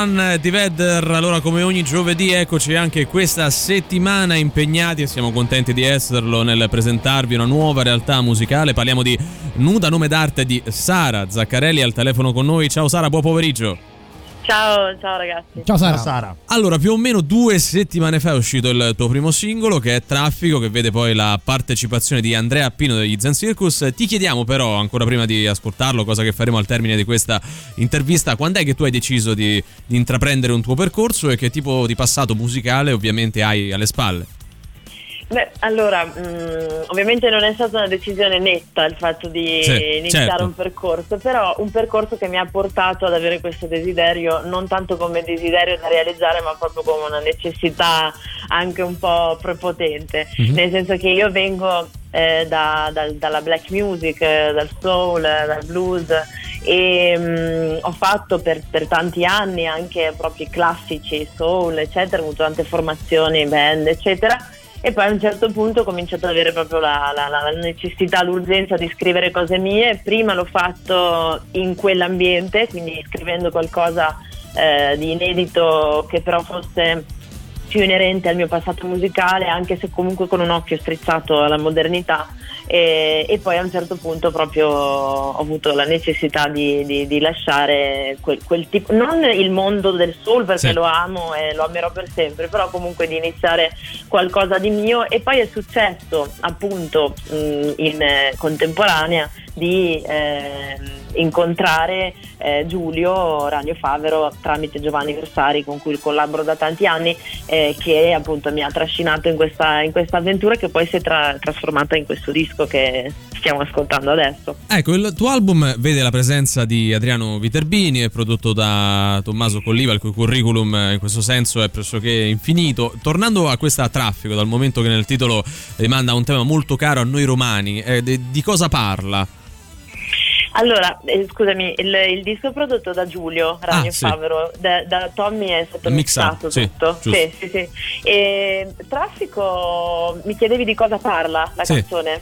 Arsan di Vedder, allora come ogni giovedì eccoci anche questa settimana impegnati e siamo contenti di esserlo nel presentarvi una nuova realtà musicale, parliamo di Nuda nome d'arte di Sara Zaccarelli al telefono con noi, ciao Sara, buon pomeriggio. Ciao, ciao ragazzi. Ciao Sara. Allora, più o meno due settimane fa è uscito il tuo primo singolo che è Traffico, che vede poi la partecipazione di Andrea Appino degli Zen Circus. Ti chiediamo però, ancora prima di ascoltarlo, cosa che faremo al termine di questa intervista, quando è che tu hai deciso di, di intraprendere un tuo percorso e che tipo di passato musicale ovviamente hai alle spalle? Beh, allora, mh, ovviamente non è stata una decisione netta il fatto di Sì, iniziare certo. un percorso, però un percorso che mi ha portato ad avere questo desiderio, non tanto come desiderio da realizzare, ma proprio come una necessità anche un po' prepotente, Mhm. nel senso che io vengo eh, da- dal- dalla black music, dal soul, dal blues e mh, ho fatto per, per tanti anni anche proprio classici soul, eccetera, ho avuto tante formazioni, band, eccetera. E poi a un certo punto ho cominciato ad avere proprio la, la- la necessità, l'urgenza di scrivere cose mie. Prima l'ho fatto in quell'ambiente, quindi scrivendo qualcosa eh, di inedito che però fosse più inerente al mio passato musicale, anche se comunque con un occhio strizzato alla modernità. E, e poi a un certo punto proprio ho avuto la necessità di, di- di lasciare quel, quel tipo, non il mondo del soul perché Sì. lo amo e lo amerò per sempre, però comunque di iniziare qualcosa di mio e poi è successo appunto mh, in eh, contemporanea di ehm, incontrare eh, Giulio Ragno Favero tramite Giovanni Versari con cui collaboro da tanti anni eh, che appunto mi ha trascinato in questa, in questa avventura che poi si è tra- trasformata in questo disco che stiamo ascoltando adesso. Ecco, il tuo album vede la presenza di Adriano Viterbini, è prodotto da Tommaso Colliva, il cui curriculum eh, in questo senso è pressoché infinito. Tornando a questa traffico, dal momento che nel titolo rimanda un tema molto caro a noi romani, eh, de- di cosa parla? Allora, eh, scusami, il, il disco è prodotto da Giulio Ragno Ah, sì. Favero, da, da Tommy è stato Mixato, mixato tutto. Sì, sì, sì. E, traffico, mi chiedevi di cosa parla la Sì. canzone?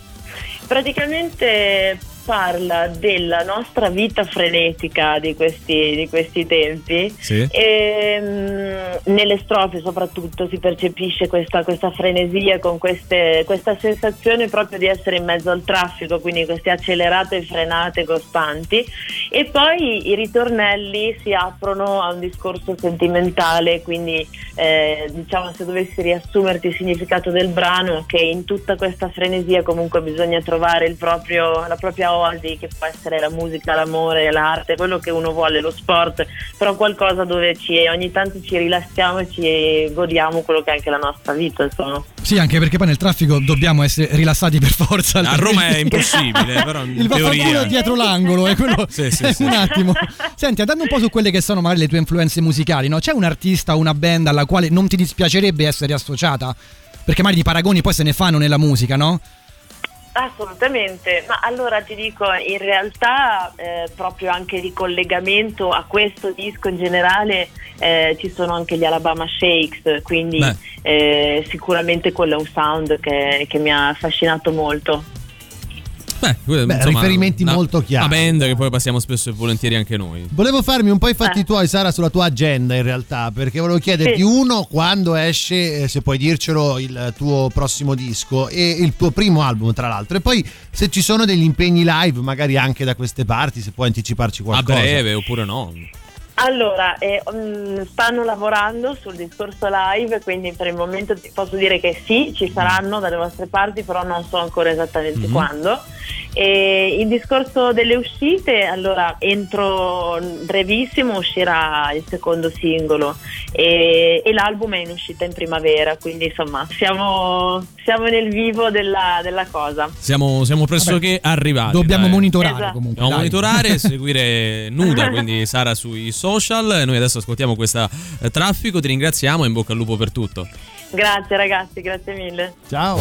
Praticamente parla della nostra vita frenetica di questi, di questi tempi Sì. e mm, nelle strofe soprattutto si percepisce questa, questa frenesia con queste- questa sensazione proprio di essere in mezzo al traffico, quindi queste accelerate e frenate costanti e poi i ritornelli si aprono a un discorso sentimentale, quindi eh, diciamo se dovessi riassumerti il significato del brano che in tutta questa frenesia comunque bisogna trovare il proprio- la propria oasi che può essere la musica, l'amore, l'arte, quello che uno vuole, lo sport, però qualcosa dove ci, ogni tanto ci rilassiamo e ci godiamo quello che è anche la nostra vita, insomma. Sì, anche perché poi nel traffico dobbiamo essere rilassati per forza. A Roma è [LAUGHS] impossibile, però in Il vaffanculo dietro l'angolo, è quello. Sì, sì, sì. un attimo. Senti, andando un po' su quelle che sono magari le tue influenze musicali, no? C'è un artista o una band alla quale non ti dispiacerebbe essere associata? Perché magari di paragoni poi se ne fanno nella musica, no? Assolutamente, ma allora ti dico, in realtà eh, proprio anche di collegamento a questo disco in generale eh, ci sono anche gli Alabama Shakes, quindi eh, sicuramente quello è un sound che, che mi ha affascinato molto. Beh, insomma, riferimenti una- molto chiari. Una band che poi passiamo spesso e volentieri anche noi. Volevo farmi un po' i Eh. fatti tuoi, Sara, sulla tua agenda in realtà, perché volevo chiederti Sì. uno quando esce, eh, se puoi dircelo, il tuo prossimo disco e il tuo primo album, tra l'altro, e poi se ci sono degli impegni live, magari anche da queste parti, se puoi anticiparci A qualcosa. breve oppure no. Allora, eh, mm, stanno lavorando sul discorso live, quindi per il momento posso dire che sì, ci saranno dalle vostre parti, però non so ancora esattamente Mhm. quando. E il discorso delle uscite, allora entro brevissimo uscirà il secondo singolo e, e l'album è in uscita in primavera, quindi insomma siamo, siamo nel vivo della, della cosa. Siamo, siamo pressoché arrivati. Dobbiamo dai. monitorare Esatto. comunque. Dobbiamo dai. monitorare e [LAUGHS] seguire nuda, quindi Sara sui social. Noi adesso ascoltiamo questa eh, traffico, ti ringraziamo e in bocca al lupo per tutto. Grazie ragazzi, grazie mille. Ciao.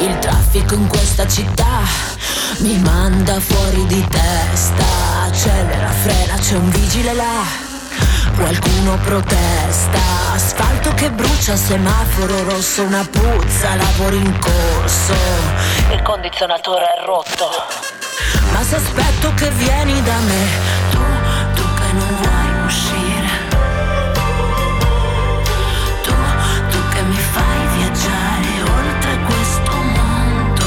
Il traffico in questa città mi manda fuori di testa. Accelera, frena, c'è un vigile là. Qualcuno protesta. Asfalto che brucia, semaforo rosso, una puzza, lavori in corso. Il condizionatore è rotto. Ma se aspetto che vieni da me, tu, tu che non vuoi uscire. Tu, tu che mi fai viaggiare oltre questo mondo.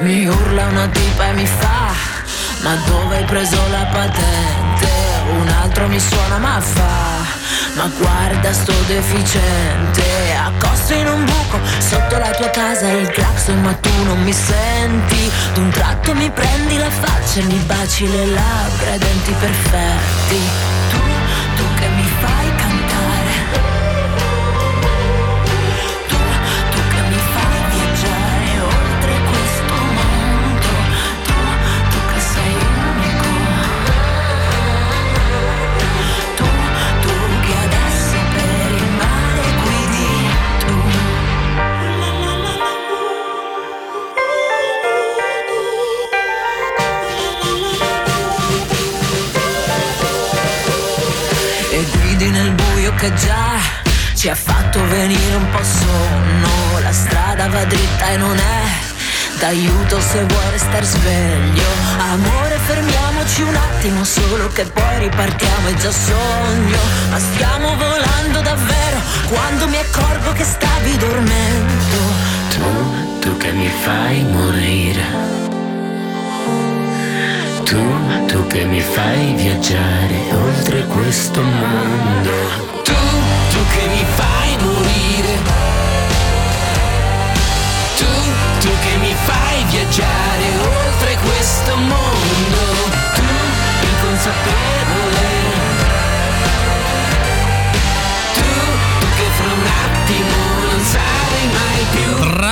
Mi urla una tipa e mi fa, ma dove hai preso la patente? Un altro mi suona ma fa, ma guarda sto deficiente. Accosto in un buco sotto la tua casa il clacson ma tu non mi senti. D'un tratto mi prendi la faccia e mi baci le labbra, i denti perfetti. Tu, tu che mi fai che già ci ha fatto venire un po' sonno. La strada va dritta e non è d'aiuto se vuoi restare sveglio. Amore, fermiamoci un attimo, solo che poi ripartiamo, è già sogno. Ma stiamo volando davvero quando mi accorgo che stavi dormendo. Tu, tu che mi fai morire tu, tu che mi fai viaggiare oltre questo mondo. Tu, tu che mi fai morire. Tu, tu che mi fai viaggiare oltre questo mondo. Tu, inconsapevole. Tu, tu che fra un attimo non sarai mai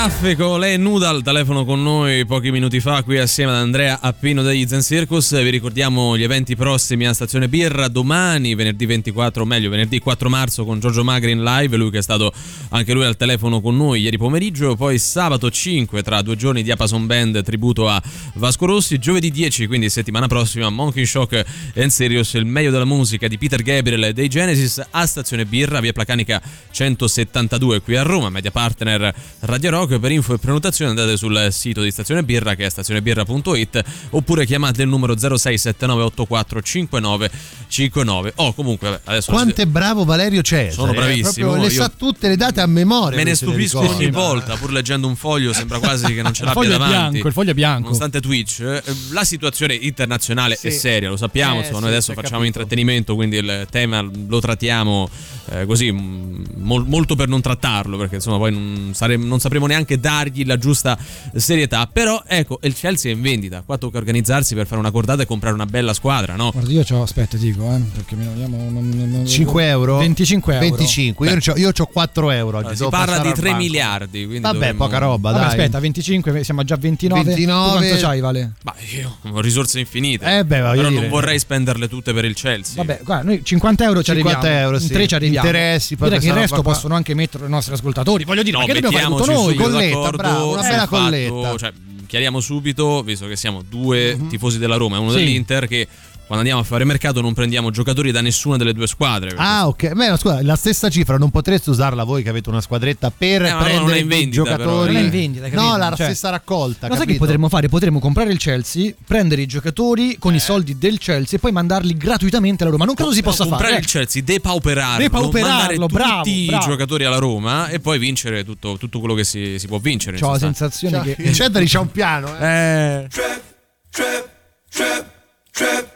traffico, lei è nuda al telefono con noi pochi minuti fa qui assieme ad Andrea Appino degli Zen Circus. Vi ricordiamo gli eventi prossimi a Stazione Birra. Domani, venerdì 24, o meglio venerdì 4 marzo con Giorgio Magri in live, lui che è stato anche lui al telefono con noi ieri pomeriggio, poi sabato 5 tra due giorni di Apason Band tributo a Vasco Rossi, giovedì 10 quindi settimana prossima Monkey Shock and Serious, il meglio della musica di Peter Gabriel e dei Genesis a Stazione Birra, via Placanica 172 qui a Roma, media partner Radio Rock. Per info e prenotazione andate sul sito di Stazione Birra che è stazionebirra.it oppure chiamate il numero 0679845959. Oh, comunque, vabbè, adesso Quanto è bravo Valerio Cesare. Sono eh, bravissimo, proprio le io- sa tutte le date a memoria. Me ne stupisco ogni volta, pur leggendo un foglio sembra quasi che non ce Il l'abbia foglio è davanti. bianco, il foglio è bianco. Nonostante Twitch, eh, la situazione internazionale Sì. è seria, lo sappiamo, Eh, noi adesso facciamo capito. intrattenimento, quindi il tema lo trattiamo eh, così, mol- molto per non trattarlo, perché insomma poi non, sare- non sapremo neanche dargli la giusta serietà. Però ecco, il Chelsea è in vendita, qua tocca organizzarsi per fare una cordata e comprare una bella squadra, no? Guarda, io c'ho, aspetta, dico, eh, perché mi vediamo. non- non- non- 5 euro? 25 euro. 25, io, c'ho, io c'ho 4 euro oggi. Allora, si devo parla di al 3 banco. miliardi, quindi Vabbè, dovremmo- poca roba, Vabbè, dai. aspetta, 25, siamo già a 29. 29. Tu quanto c'hai, Vale? Ma io ho risorse infinite. Eh beh, però dire. non vorrei spenderle tutte per il Chelsea. Vabbè, guarda, noi 50 euro ci 50 arriviamo. euro, in sì. tre ci arriviamo. Interessi, Direi che il resto qua. possono anche mettere i nostri ascoltatori. Voglio dire, No, ma che dobbiamo mettiamoci noi? Colletta, bravo, una sul bella fatto- colletta. cioè, chiariamo subito, visto che siamo due tifosi della Roma e uno Sì. dell'Inter, che quando andiamo a fare mercato non prendiamo giocatori da nessuna delle due squadre. Ah, ok. Beh, no, scusa, la stessa cifra non potreste usarla voi che avete una squadretta per Eh, prendere in dei vendita, però, giocatori. Non è in vendita, capito? No, la Cioè, stessa raccolta. Sai che potremmo fare? Potremmo comprare il Chelsea, prendere i giocatori con Eh. i soldi del Chelsea e poi mandarli gratuitamente alla Roma. Non credo si possa comprare fare. il Chelsea, depauperarlo, Depauperarlo, mandare tutti bravo, i bravo. giocatori alla Roma e poi vincere tutto, tutto quello che si, si può vincere. in Ho la sensazione che. Il Cedari c'ha un piano, eh. Eh, I shouldn't laugh, but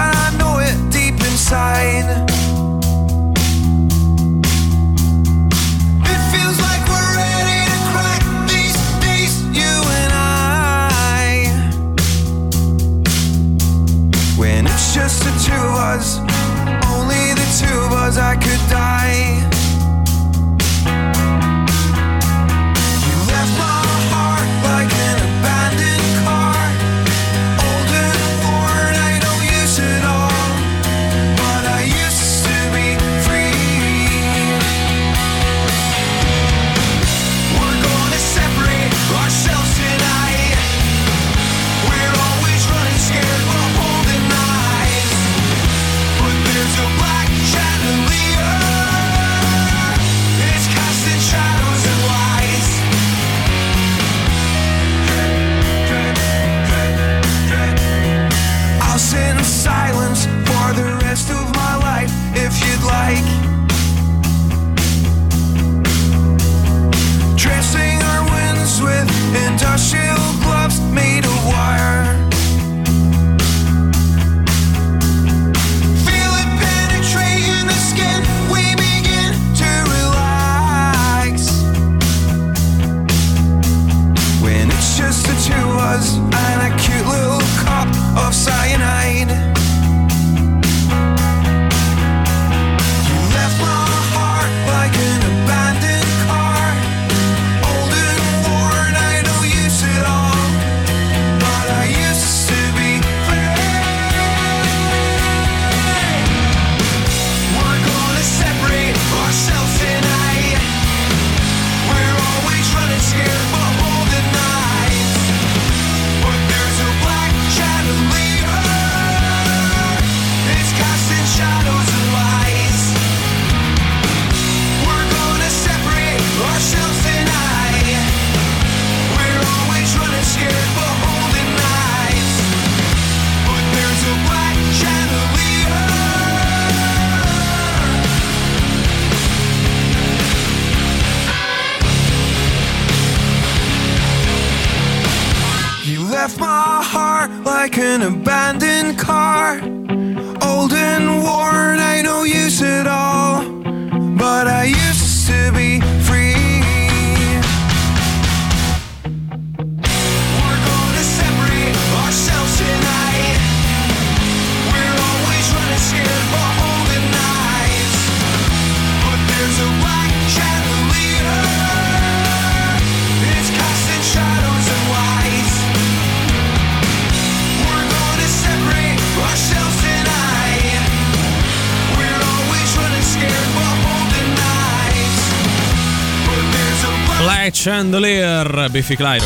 Chandelier, Biffy Clyro.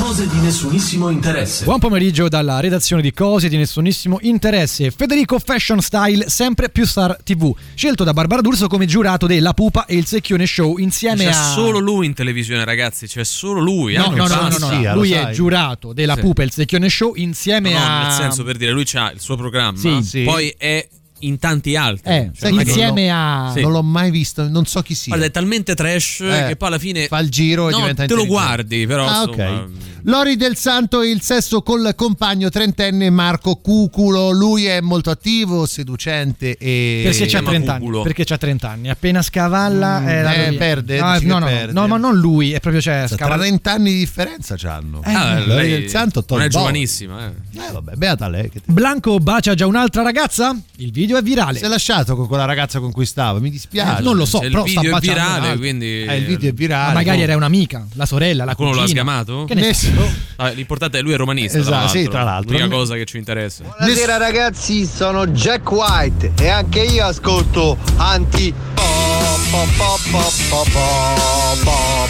Cose di nessunissimo interesse. Buon pomeriggio dalla redazione di Cose di nessunissimo interesse. Federico Fashion Style, sempre più Star TV, scelto da Barbara D'Urso come giurato della Pupa e il Secchione Show insieme C'è a solo lui in televisione, ragazzi. C'è solo lui. No, anche no, no, no, no, no. lui è giurato della Sì. Pupa e il Secchione Show insieme No, a nel senso per dire, lui ha il suo programma, Sì. Sì. poi è in tanti altri. Eh, Cioè, insieme non- a Sì. Non l'ho mai visto, non so chi sia. Guarda, è talmente trash Eh, che poi alla fine fa il giro e no, diventa te lo guardi, però Ah, insomma, ok. Lori del Santo e il sesso col compagno trentenne Marco Cuculo. Lui è molto attivo, seducente e. perché c'ha 30 anni. Perché c'ha 30 anni. Appena scavalla Mm, eh, eh, perde, No, dici no, no, perde. no, ma non lui, è proprio cioè, scavalla. 30 anni di differenza c'hanno. Ah, Lori del Santo non è giovanissima, eh. Eh, vabbè, beata lei. Che Blanco bacia già un'altra ragazza? Il video è virale. Si è lasciato con quella ragazza con cui stava, mi dispiace. Eh, non lo so, il però sta video è virale, quindi Eh, il video è virale. Ma magari era un'amica, la sorella, la Qualcuno l'ha cugina. sgamato? Che ne so. L'importante è lui è romanista, Esatto, tra l'altro. sì, tra l'altro. L'unica cosa che ci interessa. Buonasera ragazzi, sono Jack White e anche io ascolto anti pop pop pop pop pop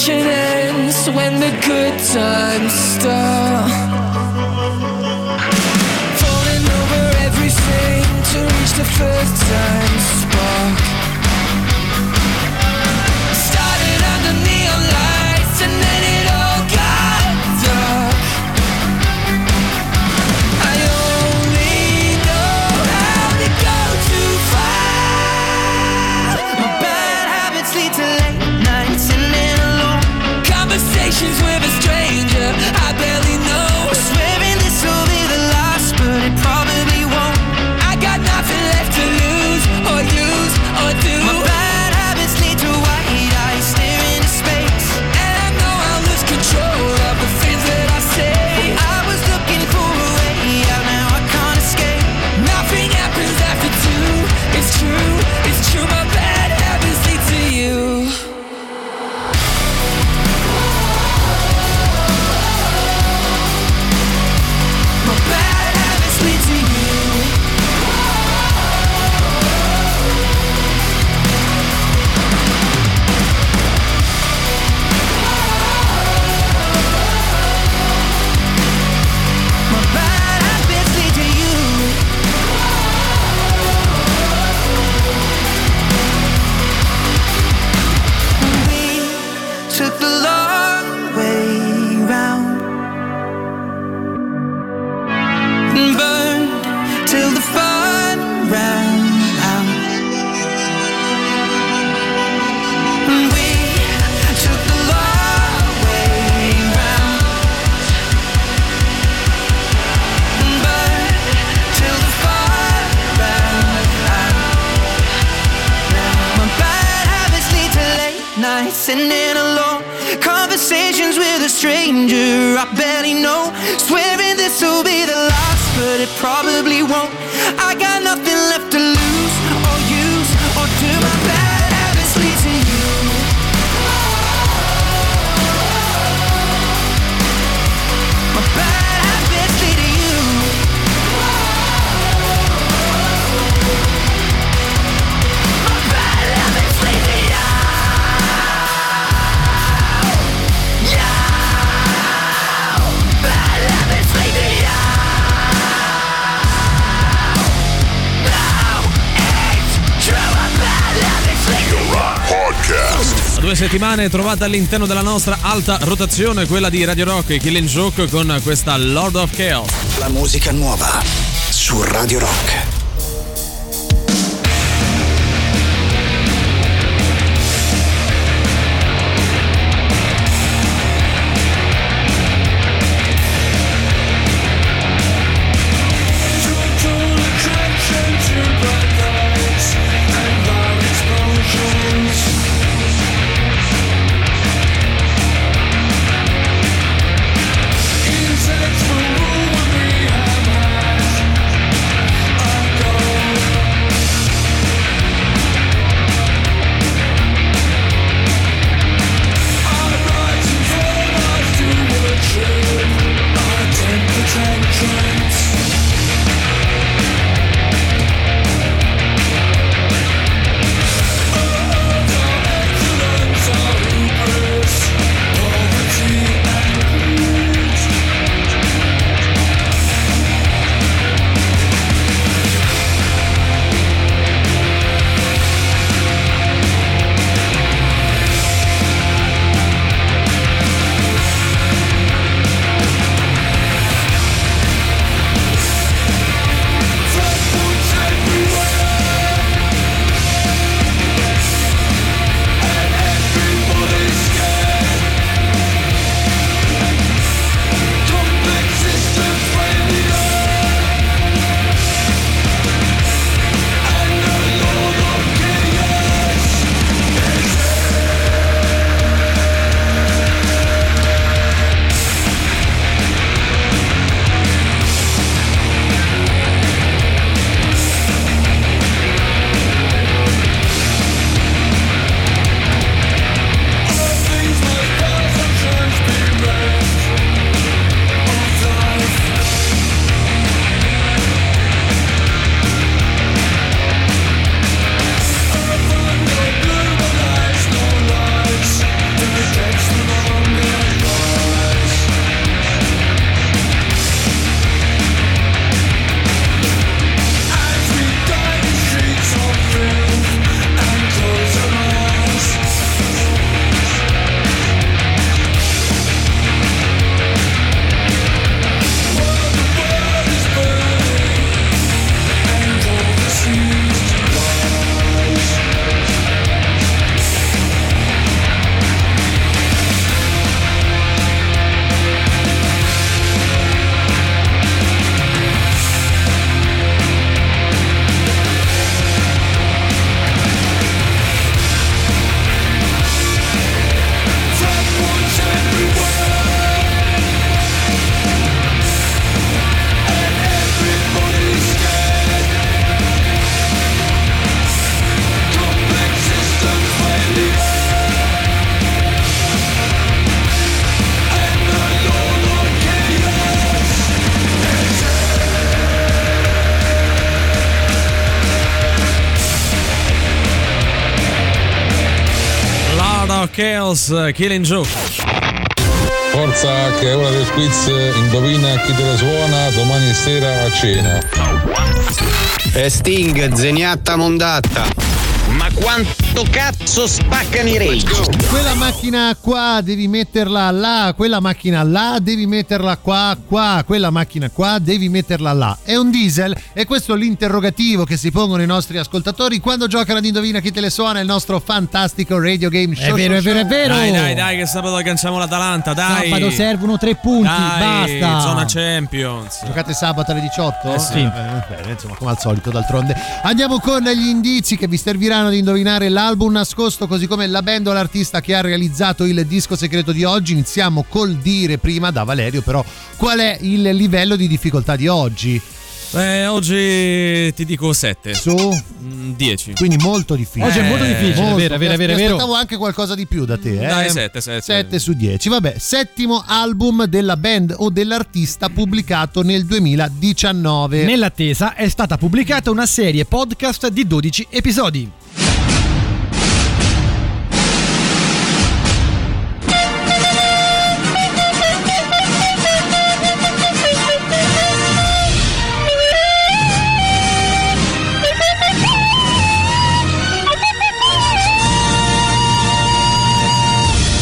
Intention ends when the good times start. Falling over everything to reach the first time emotions settimane trovate all'interno della nostra alta rotazione, quella di Radio Rock e Killing Joke con questa Lord of Chaos. La musica nuova su Radio Rock. Chaos, Killing Joke. Forza che è ora del quiz, indovina chi te la suona domani sera a cena. E Sting, zeniatta mondatta. Ma quanto cazzo spaccano i rage? Quella macchina qua devi metterla là, quella macchina là devi metterla qua, qua, quella macchina qua devi metterla là. È un diesel e questo è l'interrogativo che si pongono i nostri ascoltatori quando giocano ad Indovina chi te le suona il nostro fantastico radio game show. È vero, è vero, è vero. Dai, dai, dai, che sabato agganciamo l'Atalanta, dai. Sabato servono tre punti, Dai, basta. Zona Champions. Giocate sabato alle 18? Eh sì. Eh, bene, insomma, come al solito, d'altronde. Andiamo con gli indizi che vi serviranno di indovinare l'album nascosto, così come la band o l'artista che ha realizzato il disco segreto di oggi. Iniziamo col dire prima da Valerio, però, qual è il livello di difficoltà di oggi? Eh, oggi ti dico 7. Su? 10. Quindi molto difficile. Oggi è molto difficile, Molto. vero, vero, vero, mi vero. aspettavo anche qualcosa di più da te, eh? Dai, 7, 7. 7 su 10. Vabbè, settimo album della band o dell'artista pubblicato nel 2019. Nell'attesa è stata pubblicata una serie podcast di 12 episodi.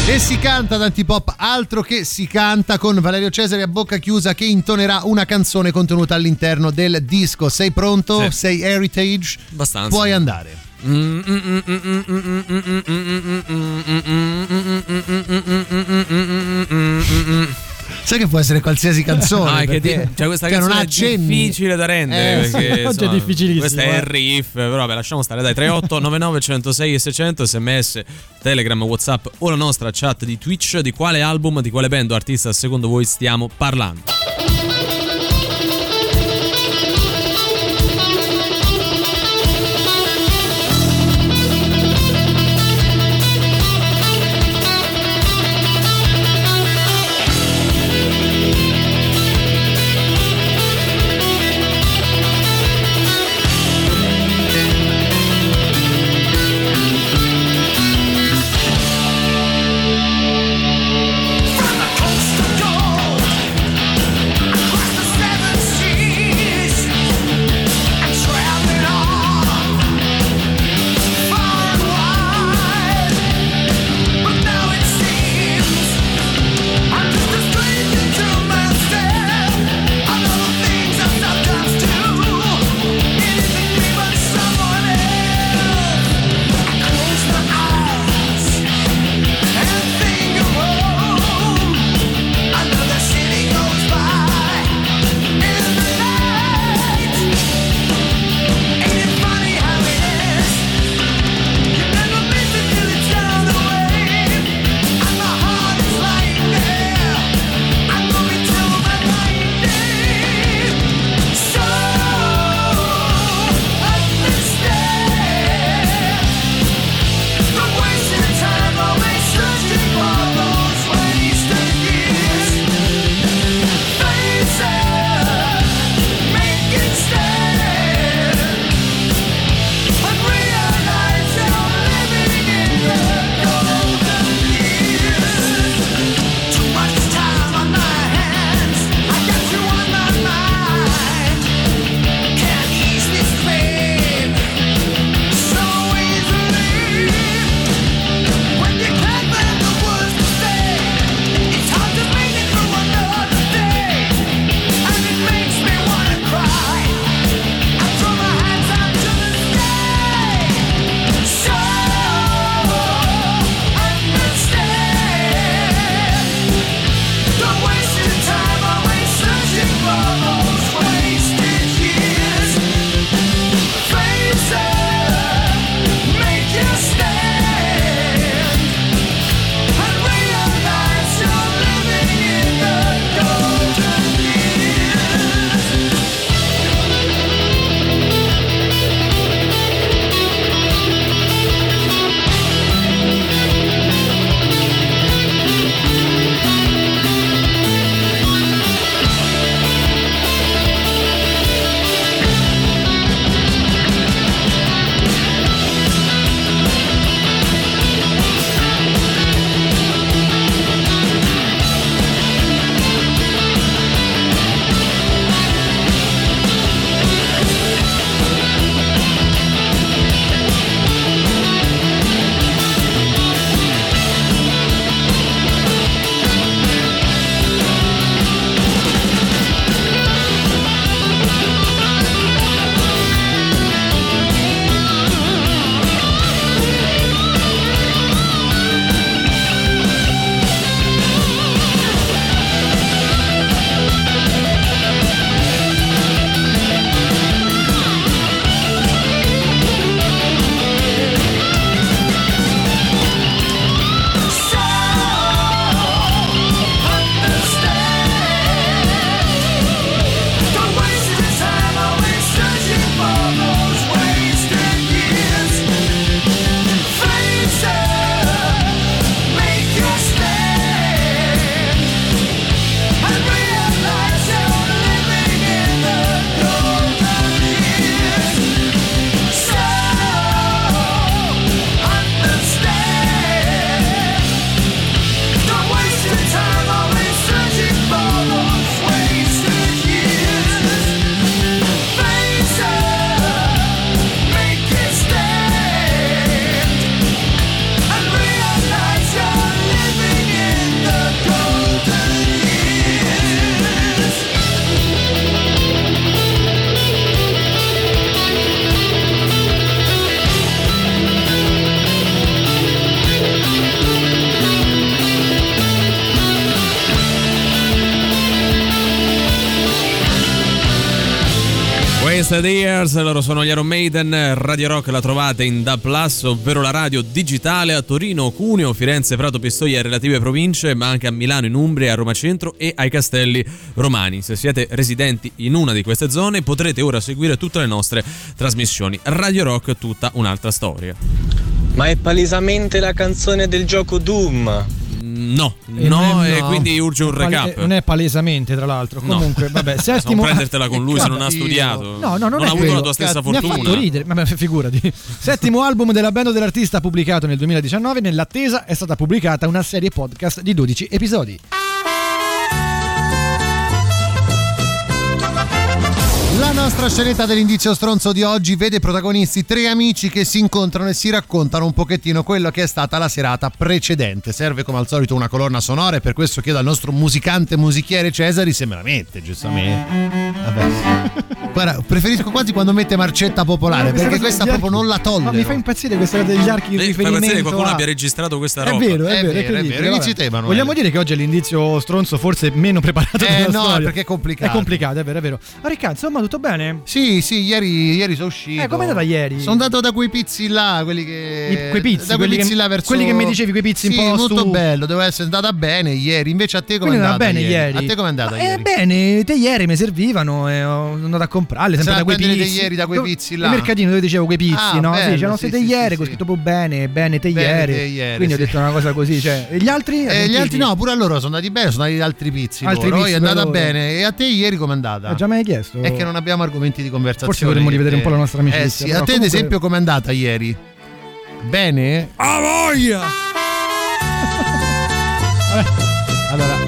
E si canta ad Antipop, altro che si canta con Valerio Cesare a bocca chiusa che intonerà una canzone contenuta all'interno del disco. Sei pronto? Sì. Sei Heritage? Abbastanza. Puoi andare. Sai che può essere qualsiasi canzone. È che perché- di- cioè questa che non canzone è difficile da rendere. Eh, perché, [LAUGHS] oggi è insomma, difficilissimo, Questo è eh. il riff, però vabbè, lasciamo stare. Dai, 38 99 106 e 600 sms, Telegram, Whatsapp o la nostra chat di Twitch. Di quale album, di quale band o artista secondo voi stiamo parlando? Yesteryears, loro sono gli Iron Maiden, Radio Rock la trovate in Da Plus, ovvero la radio digitale a Torino, Cuneo, Firenze, Prato, Pistoia e relative province, ma anche a Milano, in Umbria, a Roma Centro e ai Castelli Romani. Se siete residenti in una di queste zone potrete ora seguire tutte le nostre trasmissioni. Radio Rock, tutta un'altra storia. Ma è palesemente la canzone del gioco Doom. No, E no, non è- e no. quindi urge un Pale- recap. non è palesemente, tra l'altro. No. Comunque, vabbè, [LAUGHS] Non settimo. prendertela con lui se non ha studiato. No, no, non, Non ha avuto la tua stessa Mi ha fortuna. fatto ridere, ma figurati. Settimo album della band dell'artista pubblicato nel 2019. Nell'attesa è stata pubblicata una serie podcast di 12 episodi. La nostra scenetta dell'indizio stronzo di oggi vede protagonisti tre amici che si incontrano e si raccontano un pochettino quello che è stata la serata precedente. Serve come al solito una colonna sonora e per questo chiedo al nostro musicante musichiere Cesari se me la mette, giustamente. Vabbè. [LAUGHS] Guarda, preferisco quasi quando mette marcetta popolare perché questa proprio non la tollero. Ma mi fa impazzire questa cosa degli archi di Eh, fai riferimento. pensare che qualcuno a- abbia registrato questa È roba. vero, è, È vero, vero, è vero. Inizi te. Vogliamo dire che oggi è l'indizio stronzo forse meno preparato Eh, della no, storia. perché è complicato. È complicato, è vero, è vero. Ma Riccardo, insomma, tutto bene? Sì, sì, ieri, ieri sono uscito. Eh, com'è andata ieri? Sono andato da quei pizzi là, quelli che. I- quei pizzi, da quei quelli pizzi che- là verso. quelli che mi dicevi, quei pizzi un sì, po' molto stu- bello, deve essere andata bene ieri. Invece a te come è andata bene ieri. A te come è andata Eh, ieri? bene, te ieri mi servivano e ho andato a comprarle sempre Sai da quei pizzi. ieri da quei pizzi là? Il mercatino dove dicevo quei pizzi, Ah, no? bello, sì, c'erano sì, te ieri, con scritto proprio bene, bene te ieri. Quindi ho detto una cosa così, cioè, e gli altri? Eh, gli altri no, pure a loro sono andati bene, sono andati da altri pizzi. Altri pizzi è andata bene. E a te ieri com'è andata? Eh, già mi hai chiesto? È che non abbiamo argomenti di conversazione. Forse dovremmo rivedere un po' la nostra amicizia, Eh sì, a te ad comunque- esempio com'è andata ieri? Bene? A voglia! [LAUGHS]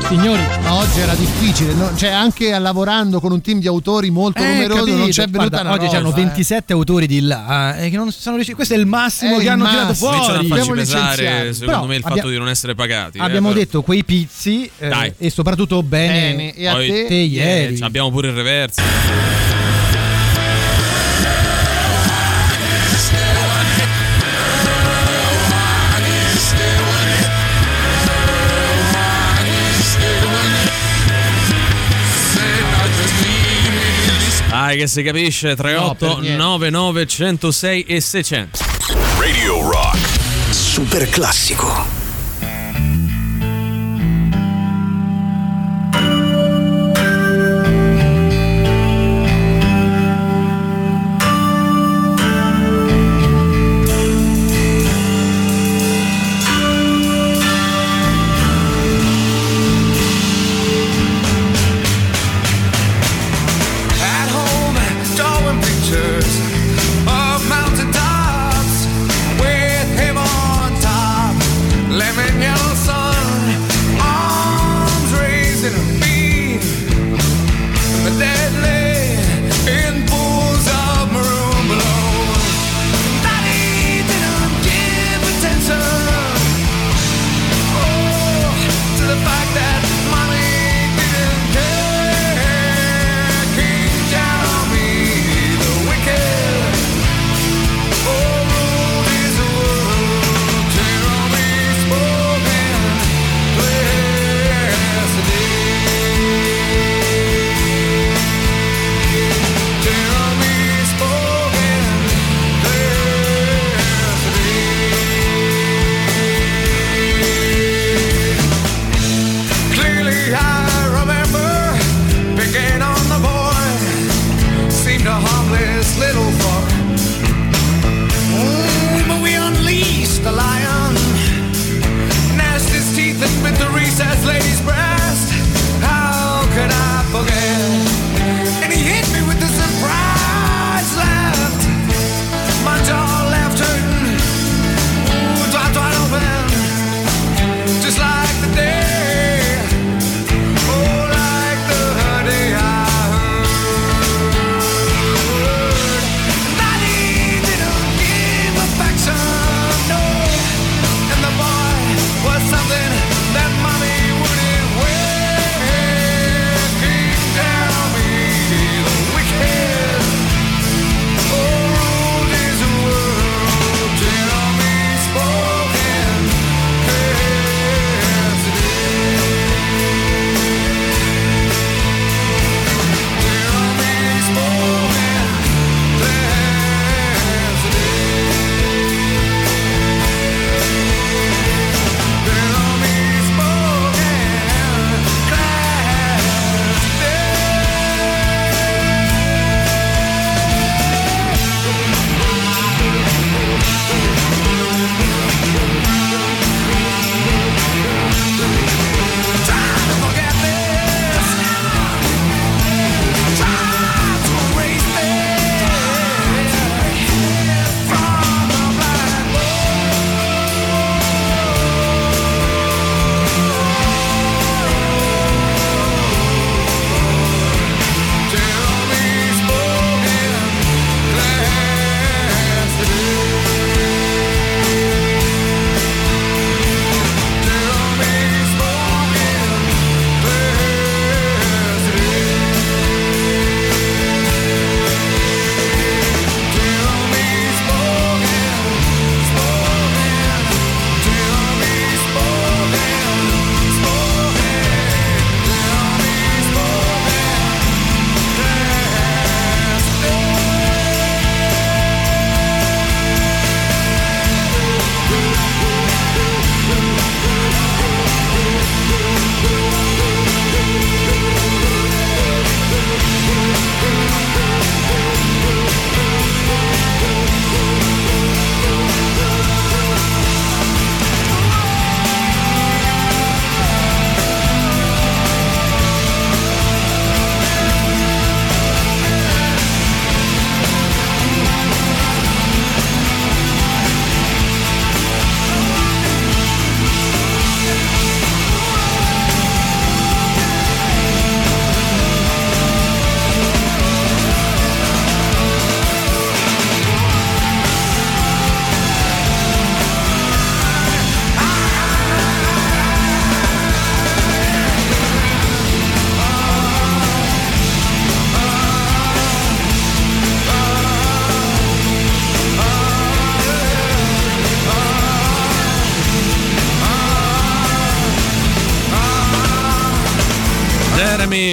Signori, Ma oggi era difficile, no? cioè anche lavorando con un team di autori molto Eh, numeroso capito. non c'è venuta Guarda, una oggi roba, c'erano eh. 27 autori di là eh, che non sono riusciti. Questo è il massimo È che il hanno tirato massimo. Cominciano fuori. a farci Devo pesare, secondo Però me, il fatto abbia- di non essere pagati. eh, Abbiamo detto quei pizzi eh, Dai. e soprattutto bene, Bene, e a Poi- te? te ieri. Eh, abbiamo pure il reverso. Dai che si capisce 38 niente. 99 106 e 600 Radio Rock. Super classico.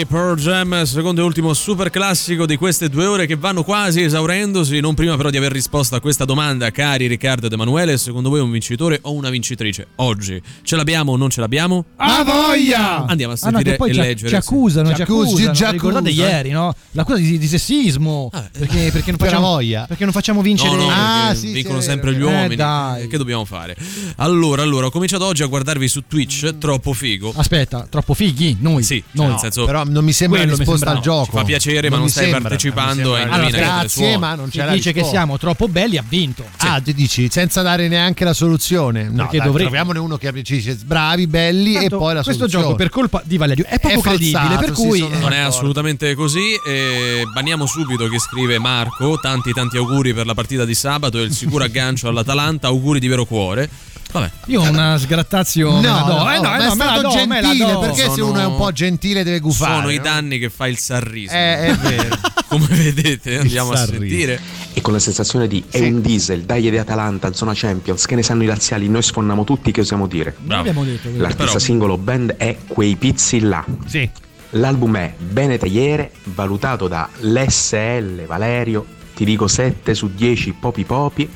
Pearl Jam, secondo e ultimo super classico di queste due ore che vanno quasi esaurendosi. Non prima però di aver risposto a questa domanda, cari Riccardo ed Emanuele, secondo voi un vincitore o una vincitrice? Oggi ce l'abbiamo o non ce l'abbiamo? A voglia! Andiamo a Ah, no, sentire che poi e ci, leggere. ci accusano, ci accusano. ci Ricordate accusano. ieri, no? L'accusa di, di sessismo. perché, perché, non facciamo, voglia. perché non facciamo vincere No, no, Ah, sì, vincono sì, sempre gli eh, uomini. dai. Che dobbiamo fare? Allora, allora, ho cominciato oggi a guardarvi su Twitch, troppo figo. Aspetta, troppo fighi? Noi. Sì, noi. nel senso, Però non mi sembra Quello mi risposta al sembrava. gioco. Ci fa piacere, ma non mi stai sembra, partecipando non sembra. Allora, grazie, ma non c'è la dice che risposta. siamo troppo belli, ha vinto. Ah, tu dici senza dare neanche la soluzione. No, Perché dai, dovremmo. troviamone uno che ci dice bravi, belli e Tanto poi la questo soluzione. gioco per colpa di Valerio è poco È credibile, falsato, per sì, cui sono Non è assolutamente così. E banniamo subito che scrive Marco. Tanti tanti auguri per la partita di sabato e il sicuro [LAUGHS] aggancio all'Atalanta. Auguri di vero cuore. Vabbè. io una sgrattazio No, la do. no, eh no, ma eh è no, la stato do, gentile perché se Sono- uno è un po' gentile deve gufare. Sono i no? danni che fa il sarrismo. Eh, è vero. [LAUGHS] Come vedete, andiamo a sentire. E con la sensazione di è un diesel, dai di Atalanta, in zona Champions, che ne sanno i laziali, noi sfonniamo tutti, che osiamo dire. Detto questo. L'artista Però- singolo band è Quei Pizzi là. Sì. L'album è Bene Tagliere, valutato da l'SL Valerio, ti dico 7 su 10 popi popi.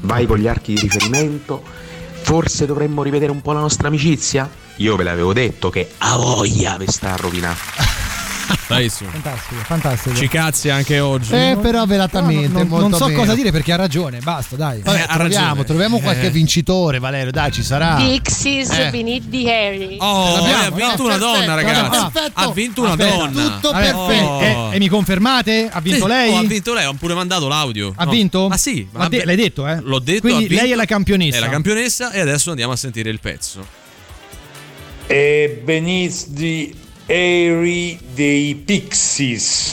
Vai con gli archi di riferimento. Forse dovremmo rivedere un po' la nostra amicizia? Io ve l'avevo detto che a voglia vi sta a rovinare. Bravissimo. Fantastico, fantastico. Ci cazzi anche oggi. Eh, però velatamente, non, molto non so meno. cosa dire perché ha ragione, basta, dai. Vabbè, Eh, ha troviamo, ragione. troviamo qualche Eh. vincitore, Valerio, dai, ci sarà. Pixies Eh. Beneath the Harry. Oh, L'abbiamo, ha vinto no? una donna, ragazzi. perfetto. Ha vinto una Aspetta, donna. tutto Vabbè, perfetto. Oh. E, mi confermate? Ha vinto Sì. lei? Oh, ha vinto lei, ho pure mandato l'audio. Ha No. vinto? Ah sì, Ma de- l'hai detto, eh? L'ho detto. Quindi lei è la campionessa. È la campionessa e adesso andiamo a sentire il pezzo. e Beneath the Airy dei Pixies.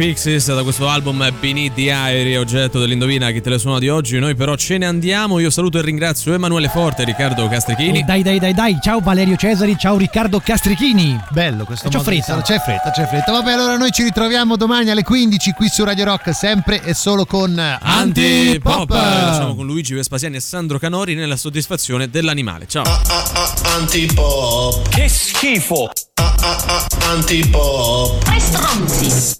Pixies da questo album Beneath the Ivory, oggetto dell'indovina chi te le suona di oggi. Noi però ce ne andiamo. Io saluto e ringrazio Emanuele Forte e Riccardo Castrichini. E dai, dai, dai, dai. Ciao Valerio Cesari, ciao Riccardo Castrichini. Bello questo di fretta. C'è fretta, c'è fretta. Vabbè, allora noi ci ritroviamo domani alle 15 qui su Radio Rock, sempre e solo con Antipop. Antipop. Facciamo con Luigi Vespasiani e Sandro Canori nella soddisfazione dell'animale. Ciao. Antipop. Che schifo. Antipop. Tre stronzi.